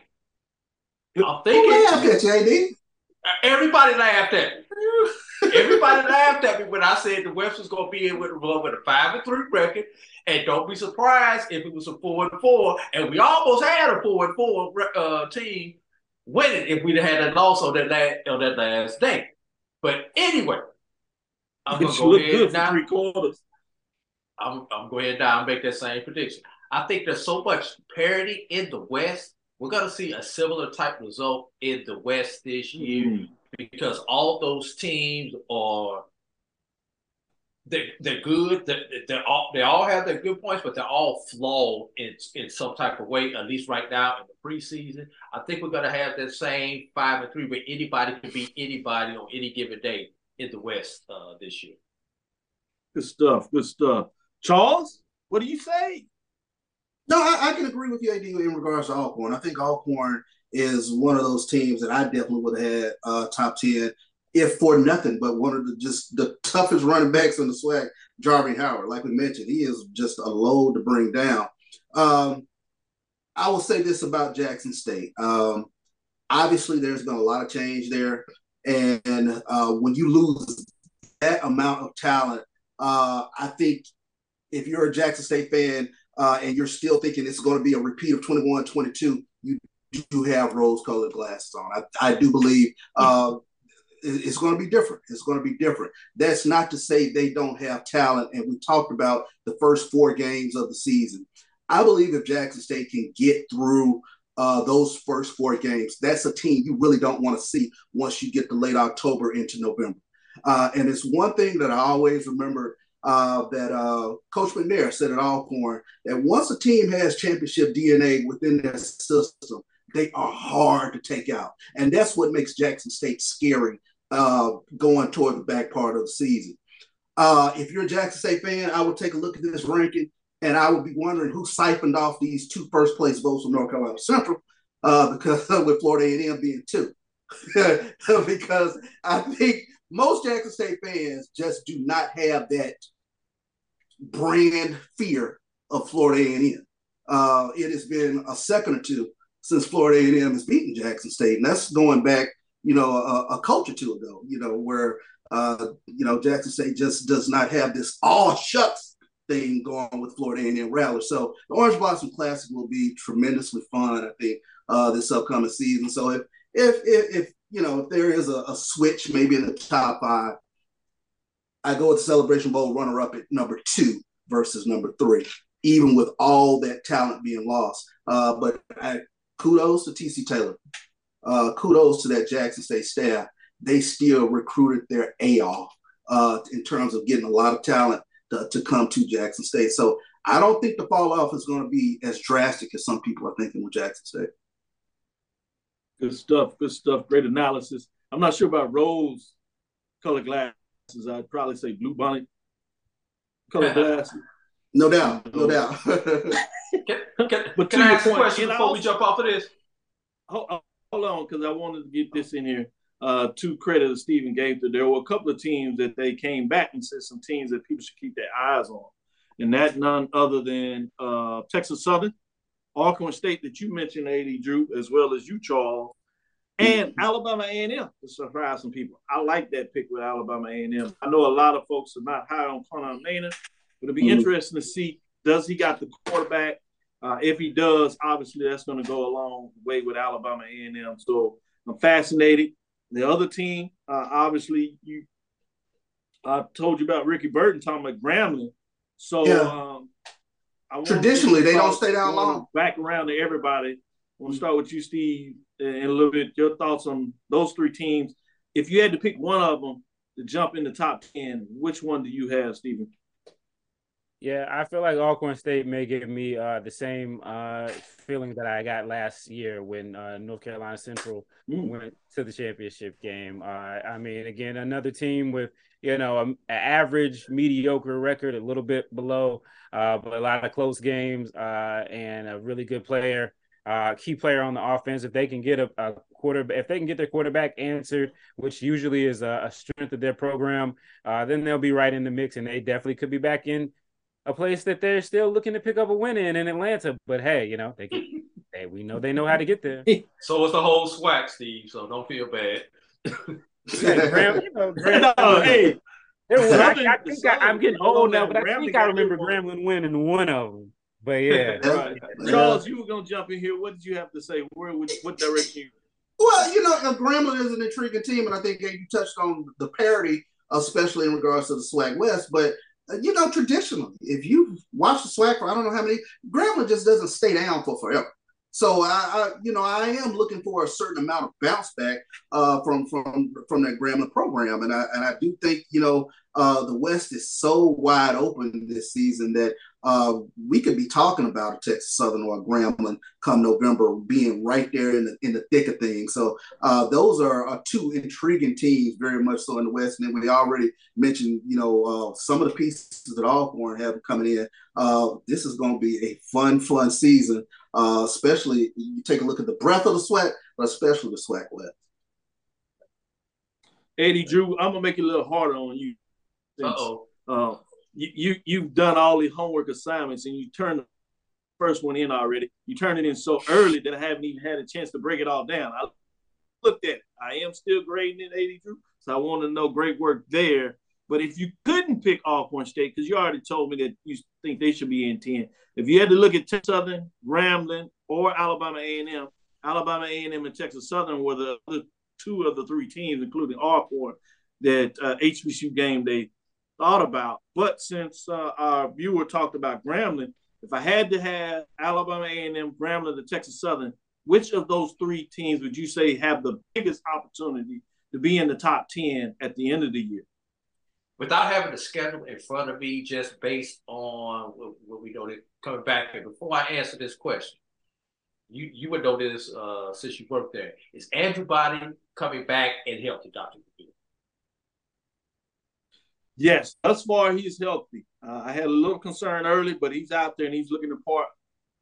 I'm thinking Who laughed at you, AD? everybody laughed at me. Everybody laughed at me when I said the West was going to be in with, with a five and three record, and don't be surprised if it was a four and four. And we almost had a four and four uh, team winning if we'd have had that loss on that last on that last day. But anyway, I'm gonna go ahead good now. three quarters. I'm I'm going ahead now and make that same prediction. I think there's so much parity in the West. We're gonna see a similar type result in the West this year mm-hmm. because all those teams are they they're good. They they're all they all have their good points, but they're all flawed in in some type of way. At least right now in the preseason, I think we're gonna have that same five and three where anybody can beat anybody on any given day in the West uh, this year. Good stuff. Good stuff. Charles, what do you say? No, I, I can agree with you, AD, in regards to Alcorn. I think Alcorn is one of those teams that I definitely would have had uh, top 10, if for nothing but one of the just the toughest running backs in the SWAC, Jarveon Howard. Like we mentioned, he is just a load to bring down. Um, I will say this about Jackson State. Um, obviously, there's been a lot of change there. And uh, when you lose that amount of talent, uh, I think if you're a Jackson State fan uh, and you're still thinking it's going to be a repeat of 21 22, you do have rose colored glasses on. I, I do believe uh, it's going to be different. It's going to be different. That's not to say they don't have talent. And we talked about the first four games of the season. I believe if Jackson State can get through uh, those first four games, that's a team you really don't want to see once you get to late October into November. Uh, and it's one thing that I always remember uh, that uh, Coach McNair said at Alcorn that once a team has championship DNA within their system, they are hard to take out. And that's what makes Jackson State scary uh, going toward the back part of the season. Uh, if you're a Jackson State fan, I would take a look at this ranking and I would be wondering who siphoned off these two first place votes from North Carolina Central uh, because <laughs> with Florida A&M being two. <laughs> because I think most Jackson State fans just do not have that brand fear of Florida A&M. Uh, it has been a second or two since Florida A&M has beaten Jackson State, and that's going back, you know, a, a culture two ago. You know, where uh, you know Jackson State just does not have this all shucks thing going with Florida A&M. So the Orange Blossom Classic will be tremendously fun. I think uh, this upcoming season. So if if if, if you know if there is a, a switch maybe in the top five, I go with the Celebration Bowl runner up at number two versus number three, even with all that talent being lost. Uh, but I, kudos to TC Taylor. Uh, kudos to that Jackson State staff. They still recruited their A off uh, in terms of getting a lot of talent to, to come to Jackson State. So I don't think the fall off is going to be as drastic as some people are thinking with Jackson State. Good stuff. Good stuff. Great analysis. I'm not sure about rose color glasses. I'd probably say blue bonnet colored <laughs> glasses. No doubt. No doubt. <laughs> But Can to I your ask a question and before we jump off of this? hold, hold on, because I wanted to get this in here. Uh, to credit of Stephen Gaither, there were a couple of teams that they came back and said some teams that people should keep their eyes on, and that none other than uh, Texas Southern, Alcorn State that you mentioned, AD Drew, as well as you, Charles, and Alabama A&M to surprise some people. I like that pick with Alabama A&M. I know a lot of folks are not high on Connell Maynor, but it'll be Mhm. interesting to see does he got the quarterback. Uh, if he does, obviously that's going to go a long way with Alabama A&M. So I'm fascinated. The other team, uh, obviously, you I told you about Ricky Burton talking about Grambling. So Yeah. um, Traditionally, they don't stay down long. Back around to everybody. I want to start with you, Steve, and a little bit your thoughts on those three teams. If you had to pick one of them to jump in the top ten, which one do you have, Stephen? Yeah, I feel like Alcorn State may give me uh, the same uh, feeling that I got last year when uh, North Carolina Central went to the championship game. Uh, I mean, again, another team with you know an average, mediocre record, a little bit below, uh, but a lot of close games uh, and a really good player, uh, key player on the offense. If they can get a, a quarter, if they can get their quarterback answered, which usually is a, a strength of their program, uh, then they'll be right in the mix, and they definitely could be back in a place that they're still looking to pick up a win in in Atlanta. But hey, you know they can, they we know they know how to get there. <laughs> So it's the whole SWAC, Steve. So don't feel bad. <laughs> Yeah, Graham, you know, Graham, <laughs> No, hey, was- I, Southern- I think I, I'm getting old now, but I think I remember good Grambling winning one of them. But yeah, Right. Charles, you were gonna jump in here. What did you have to say? Where would what direction you Well, you know, uh, Grambling is an intriguing team, and I think you touched on the parity, especially in regards to the SWAC West. But you know, traditionally, if you watch the SWAC for I don't know how many, grandma just doesn't stay down for forever. So I, I you know, I am looking for a certain amount of bounce back uh, from from from that Grambling program, and I and I do think you know uh, the West is so wide open this season that uh, we could be talking about a Texas Southern or a Grambling come November, being right there in the in the thick of things. So uh, those are, are two intriguing teams, very much so in the West. And then we already mentioned, you know, uh, some of the pieces that Alcorn have coming in. Uh, this is going to be a fun, fun season, uh, especially you take a look at the breadth of the SWAC, but especially the SWAC West. AD Drew, I'm gonna make it a little harder on you. Uh-oh. Uh, you, you you've done all the homework assignments and you turned the first one in already. You turned it in so early that I haven't even had a chance to break it all down. I looked at it. I am still grading it, AD Drew. So I want to know great work there. But if you couldn't pick Alcorn State, because you already told me that you think they should be in 10, if you had to look at Texas Southern, Grambling, or Alabama A&M, Alabama A&M and Texas Southern were the other two of the three teams, including Alcorn, that uh, HBCU game they thought about. But since uh, our viewer talked about Grambling, if I had to have Alabama A&M, Grambling, the Texas Southern, which of those three teams would you say have the biggest opportunity to be in the top 10 at the end of the year? Without having the schedule in front of me, just based on what, we know, that coming back here, before I answer this question, you you would know this uh, since you worked there. Is Andrew Body coming back and healthy, Doctor? Yes, thus far he's healthy. Uh, I had a little concern early, but he's out there and he's looking the part.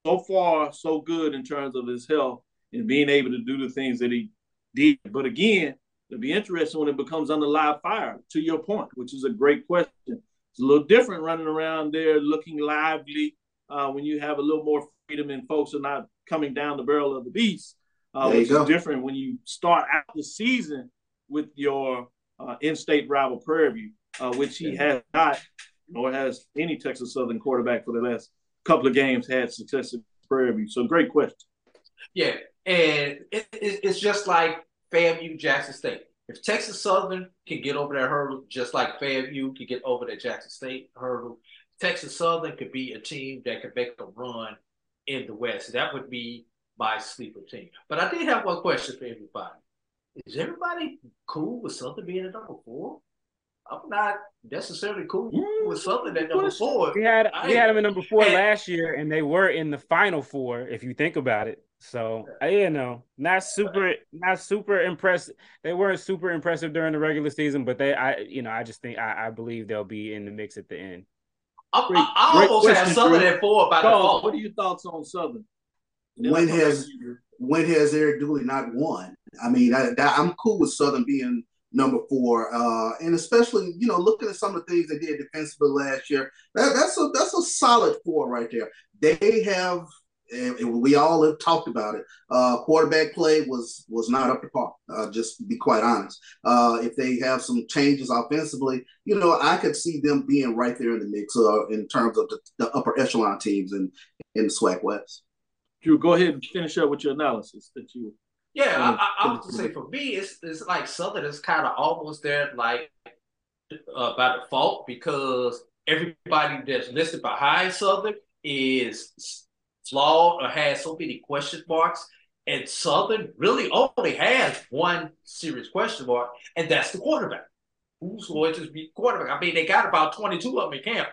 So far, so good in terms of his health and being able to do the things that he did. But again, it'll be interesting when it becomes under live fire. To your point, which is a great question. It's a little different running around there looking lively uh, when you have a little more freedom and folks are not coming down the barrel of the beast. Uh, which go. is different when you start out the season with your uh, in-state rival Prairie View, uh, which he has not, nor has any Texas Southern quarterback for the last couple of games had success at Prairie View. So great question. Yeah, and it, it, it's just like FAMU, Jackson State. If Texas Southern can get over that hurdle, just like FAMU can get over that Jackson State hurdle, Texas Southern could be a team that could make a run in the West. That would be my sleeper team. But I did have one question for everybody. Is everybody cool with Southern being a number four? I'm not necessarily cool with Southern at number four. We had I- we had them in number four and- last year, and they were in the final four. If you think about it, so you know, not super, not super impressive. They weren't super impressive during the regular season, but they, I, you know, I just think I, I believe they'll be in the mix at the end. I, Great- I, I almost have Southern at four by Charles, default. what are your thoughts on Southern? When I'll come back has when has Eric Dooley not won? I mean, I, that, I'm cool with Southern being number four, uh, and especially you know looking at some of the things they did defensively last year. That, that's a that's a solid four right there. They have. And we all have talked about it. Uh, quarterback play was was not up to par. Uh, just to be quite honest. Uh, if they have some changes offensively, you know, I could see them being right there in the mix uh, in terms of the, the upper echelon teams in in the SWAC West. Drew, go ahead and finish up with your analysis that you. Yeah, Yeah, I, I, I finish was gonna say for me, it's it's like Southern is kind of almost there, like uh, by default because everybody that's listed behind Southern is flawed or has so many question marks. And Southern really only has one serious question mark, and that's the quarterback. Who's going to be quarterback? I mean, they got about 22 of them in camp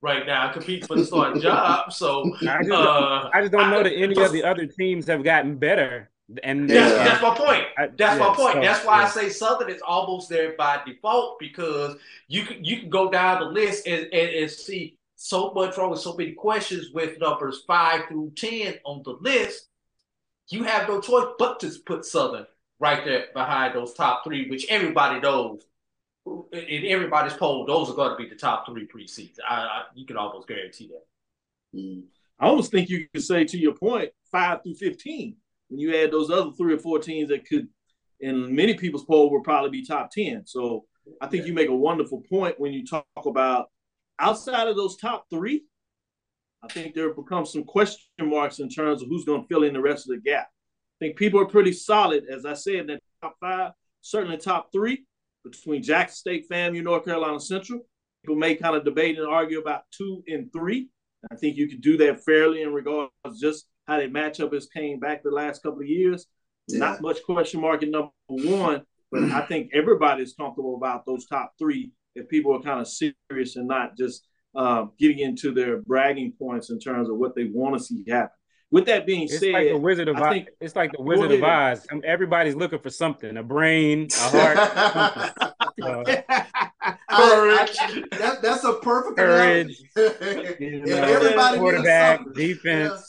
right now competing for the starting <laughs> job. So I just, uh, I just don't know I- that any of the other teams have gotten better. And That's, uh, that's my point. I- That's yeah, my point. so, that's why yeah. I say Southern is almost there by default because you can you can go down the list and, and, and see so much wrong with so many questions with numbers five through ten on the list. You have no choice but to put Southern right there behind those top three, which everybody knows. In everybody's poll, those are going to be the top three preseason. I, I, you can almost guarantee that. I almost think you could say, to your point, five through fifteen. When you add those other three or four teams that could, in many people's poll, would probably be top ten. So I think you make a wonderful point when you talk about outside of those top three. I think there become some question marks in terms of who's going to fill in the rest of the gap. I think people are pretty solid, as I said, in that top five, certainly top three between Jackson State, FAMU, North Carolina Central. People may kind of debate and argue about two and three. I think you could do that fairly in regards just how they match up as came back the last couple of years. Not much question mark in number one, but I think everybody's comfortable about those top three if people are kind of serious and not just uh, getting into their bragging points in terms of what they want to see happen. With that being It's said, like the Wizard of I Oz. think It's like the Wizard of ahead. Oz. Um, Everybody's looking for something: a brain, a heart. something. <laughs> Uh, I- I- that, that's a perfect Courage. analogy. <laughs> you know, everybody quarterback, something. defense.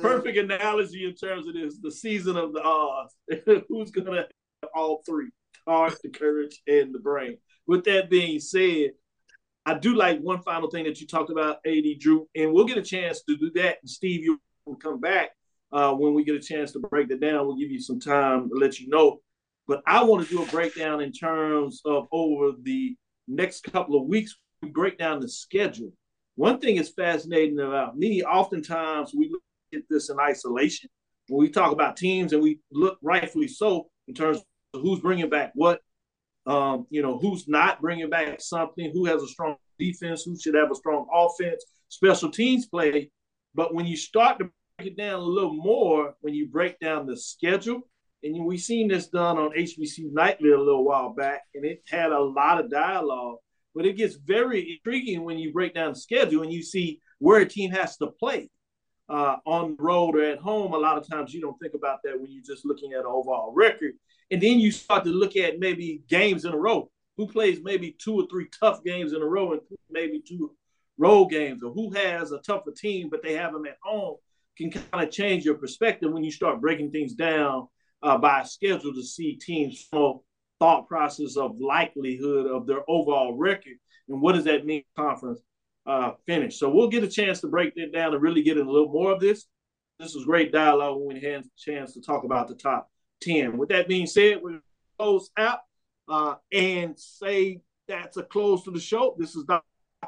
Perfect analogy in terms of this the season of the odds. <laughs> Who's gonna have all three? Heart, the courage, and the brain. With that being said, I do like one final thing that you talked about, AD Drew, and we'll get a chance to do that. And Steve, you will come back uh, when we get a chance to break that down. We'll give you some time to let you know. But I want to do a breakdown in terms of over the next couple of weeks. We break down the schedule. One thing is fascinating about me. Oftentimes we look at this in isolation when we talk about teams, and we look rightfully so in terms of who's bringing back what. Um, you know, who's not bringing back something, who has a strong defense, who should have a strong offense, special teams play. But when you start to break it down a little more, when you break down the schedule, and we've seen this done on HBCU Nightly a little while back, and it had a lot of dialogue. But it gets very intriguing when you break down the schedule and you see where a team has to play uh, on the road or at home. A lot of times you don't think about that when you're just looking at an overall record. And then you start to look at maybe games in a row. Who plays maybe two or three tough games in a row and maybe two road games, or who has a tougher team but they have them at home can kind of change your perspective when you start breaking things down uh, by schedule to see teams from thought process of likelihood of their overall record and what does that mean conference uh, finish. So we'll get a chance to break that down and really get in a little more of this. This was great dialogue when we had a chance to talk about the top 10. With that being said, we're close out uh, and say that's a close to the show. This is Dr.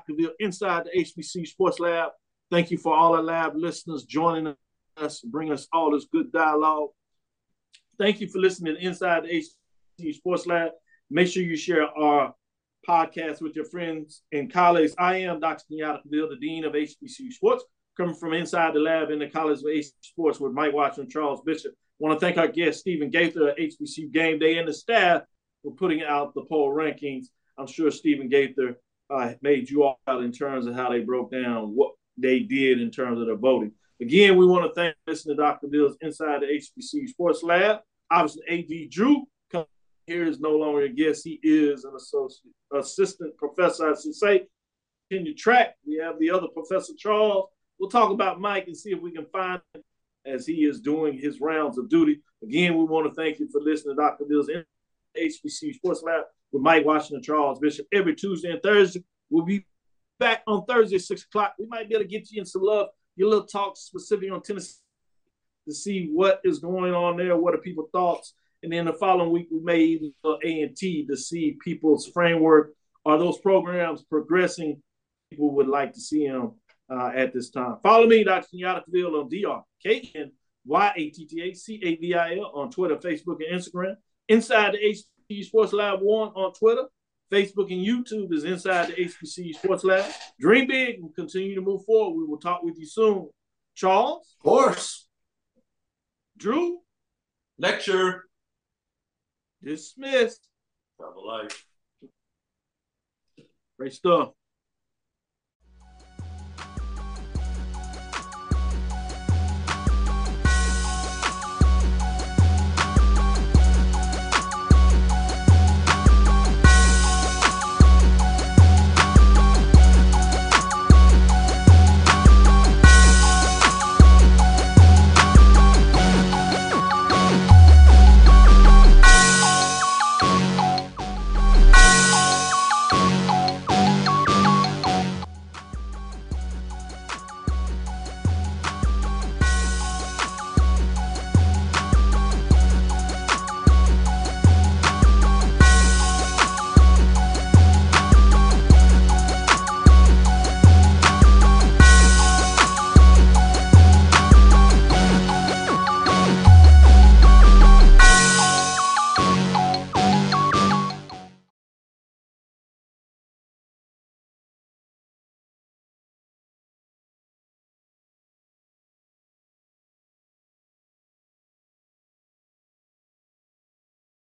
Cavil inside the HBCU Sports Lab. Thank you for all our lab listeners joining us, bringing us all this good dialogue. Thank you for listening to Inside the HBCU Sports Lab. Make sure you share our podcast with your friends and colleagues. I am Dr. Kenyatta Cavil, the Dean of HBCU Sports, coming from inside the lab in the College of HBCU Sports with Mike Washington and Charles Bishop. want to thank our guest, Stephen Gaither at HBCU Game Day, and the staff for putting out the poll rankings. I'm sure Stephen Gaither uh, made you all out in terms of how they broke down what they did in terms of their voting. Again, we want to thank listening to Dr. Cavil's Inside the HBCU Sports Lab. Obviously, AD Drew here is no longer a guest. He is an associate assistant professor, I should say. Can you track. We have the other Professor Charles. We'll talk about Mike and see if we can find him as he is doing his rounds of duty. Again, we want to thank you for listening to Dr. Cavil's HBCU Sports Lab with Mike Washington, Charles Bishop every Tuesday and Thursday. We'll be back on Thursday at six o'clock. We might be able to get you in some love, your little talk specific on Tennessee to see what is going on there, what are people's thoughts, and then the following week we may even go A and T to see people's framework. Are those programs progressing? People would like to see them uh, at this time. Follow me, Dr. Kenyatta Cavil on DR K N Y A T T A C A V I L on Twitter, Facebook, and Instagram. Inside the HBCU Sports Lab One on Twitter, Facebook and YouTube is Inside the HBCU Sports Lab. Dream big and continue to move forward. We will talk with you soon. Charles? Of course. Drew? Lecture. Dismissed. Double life. Great stuff.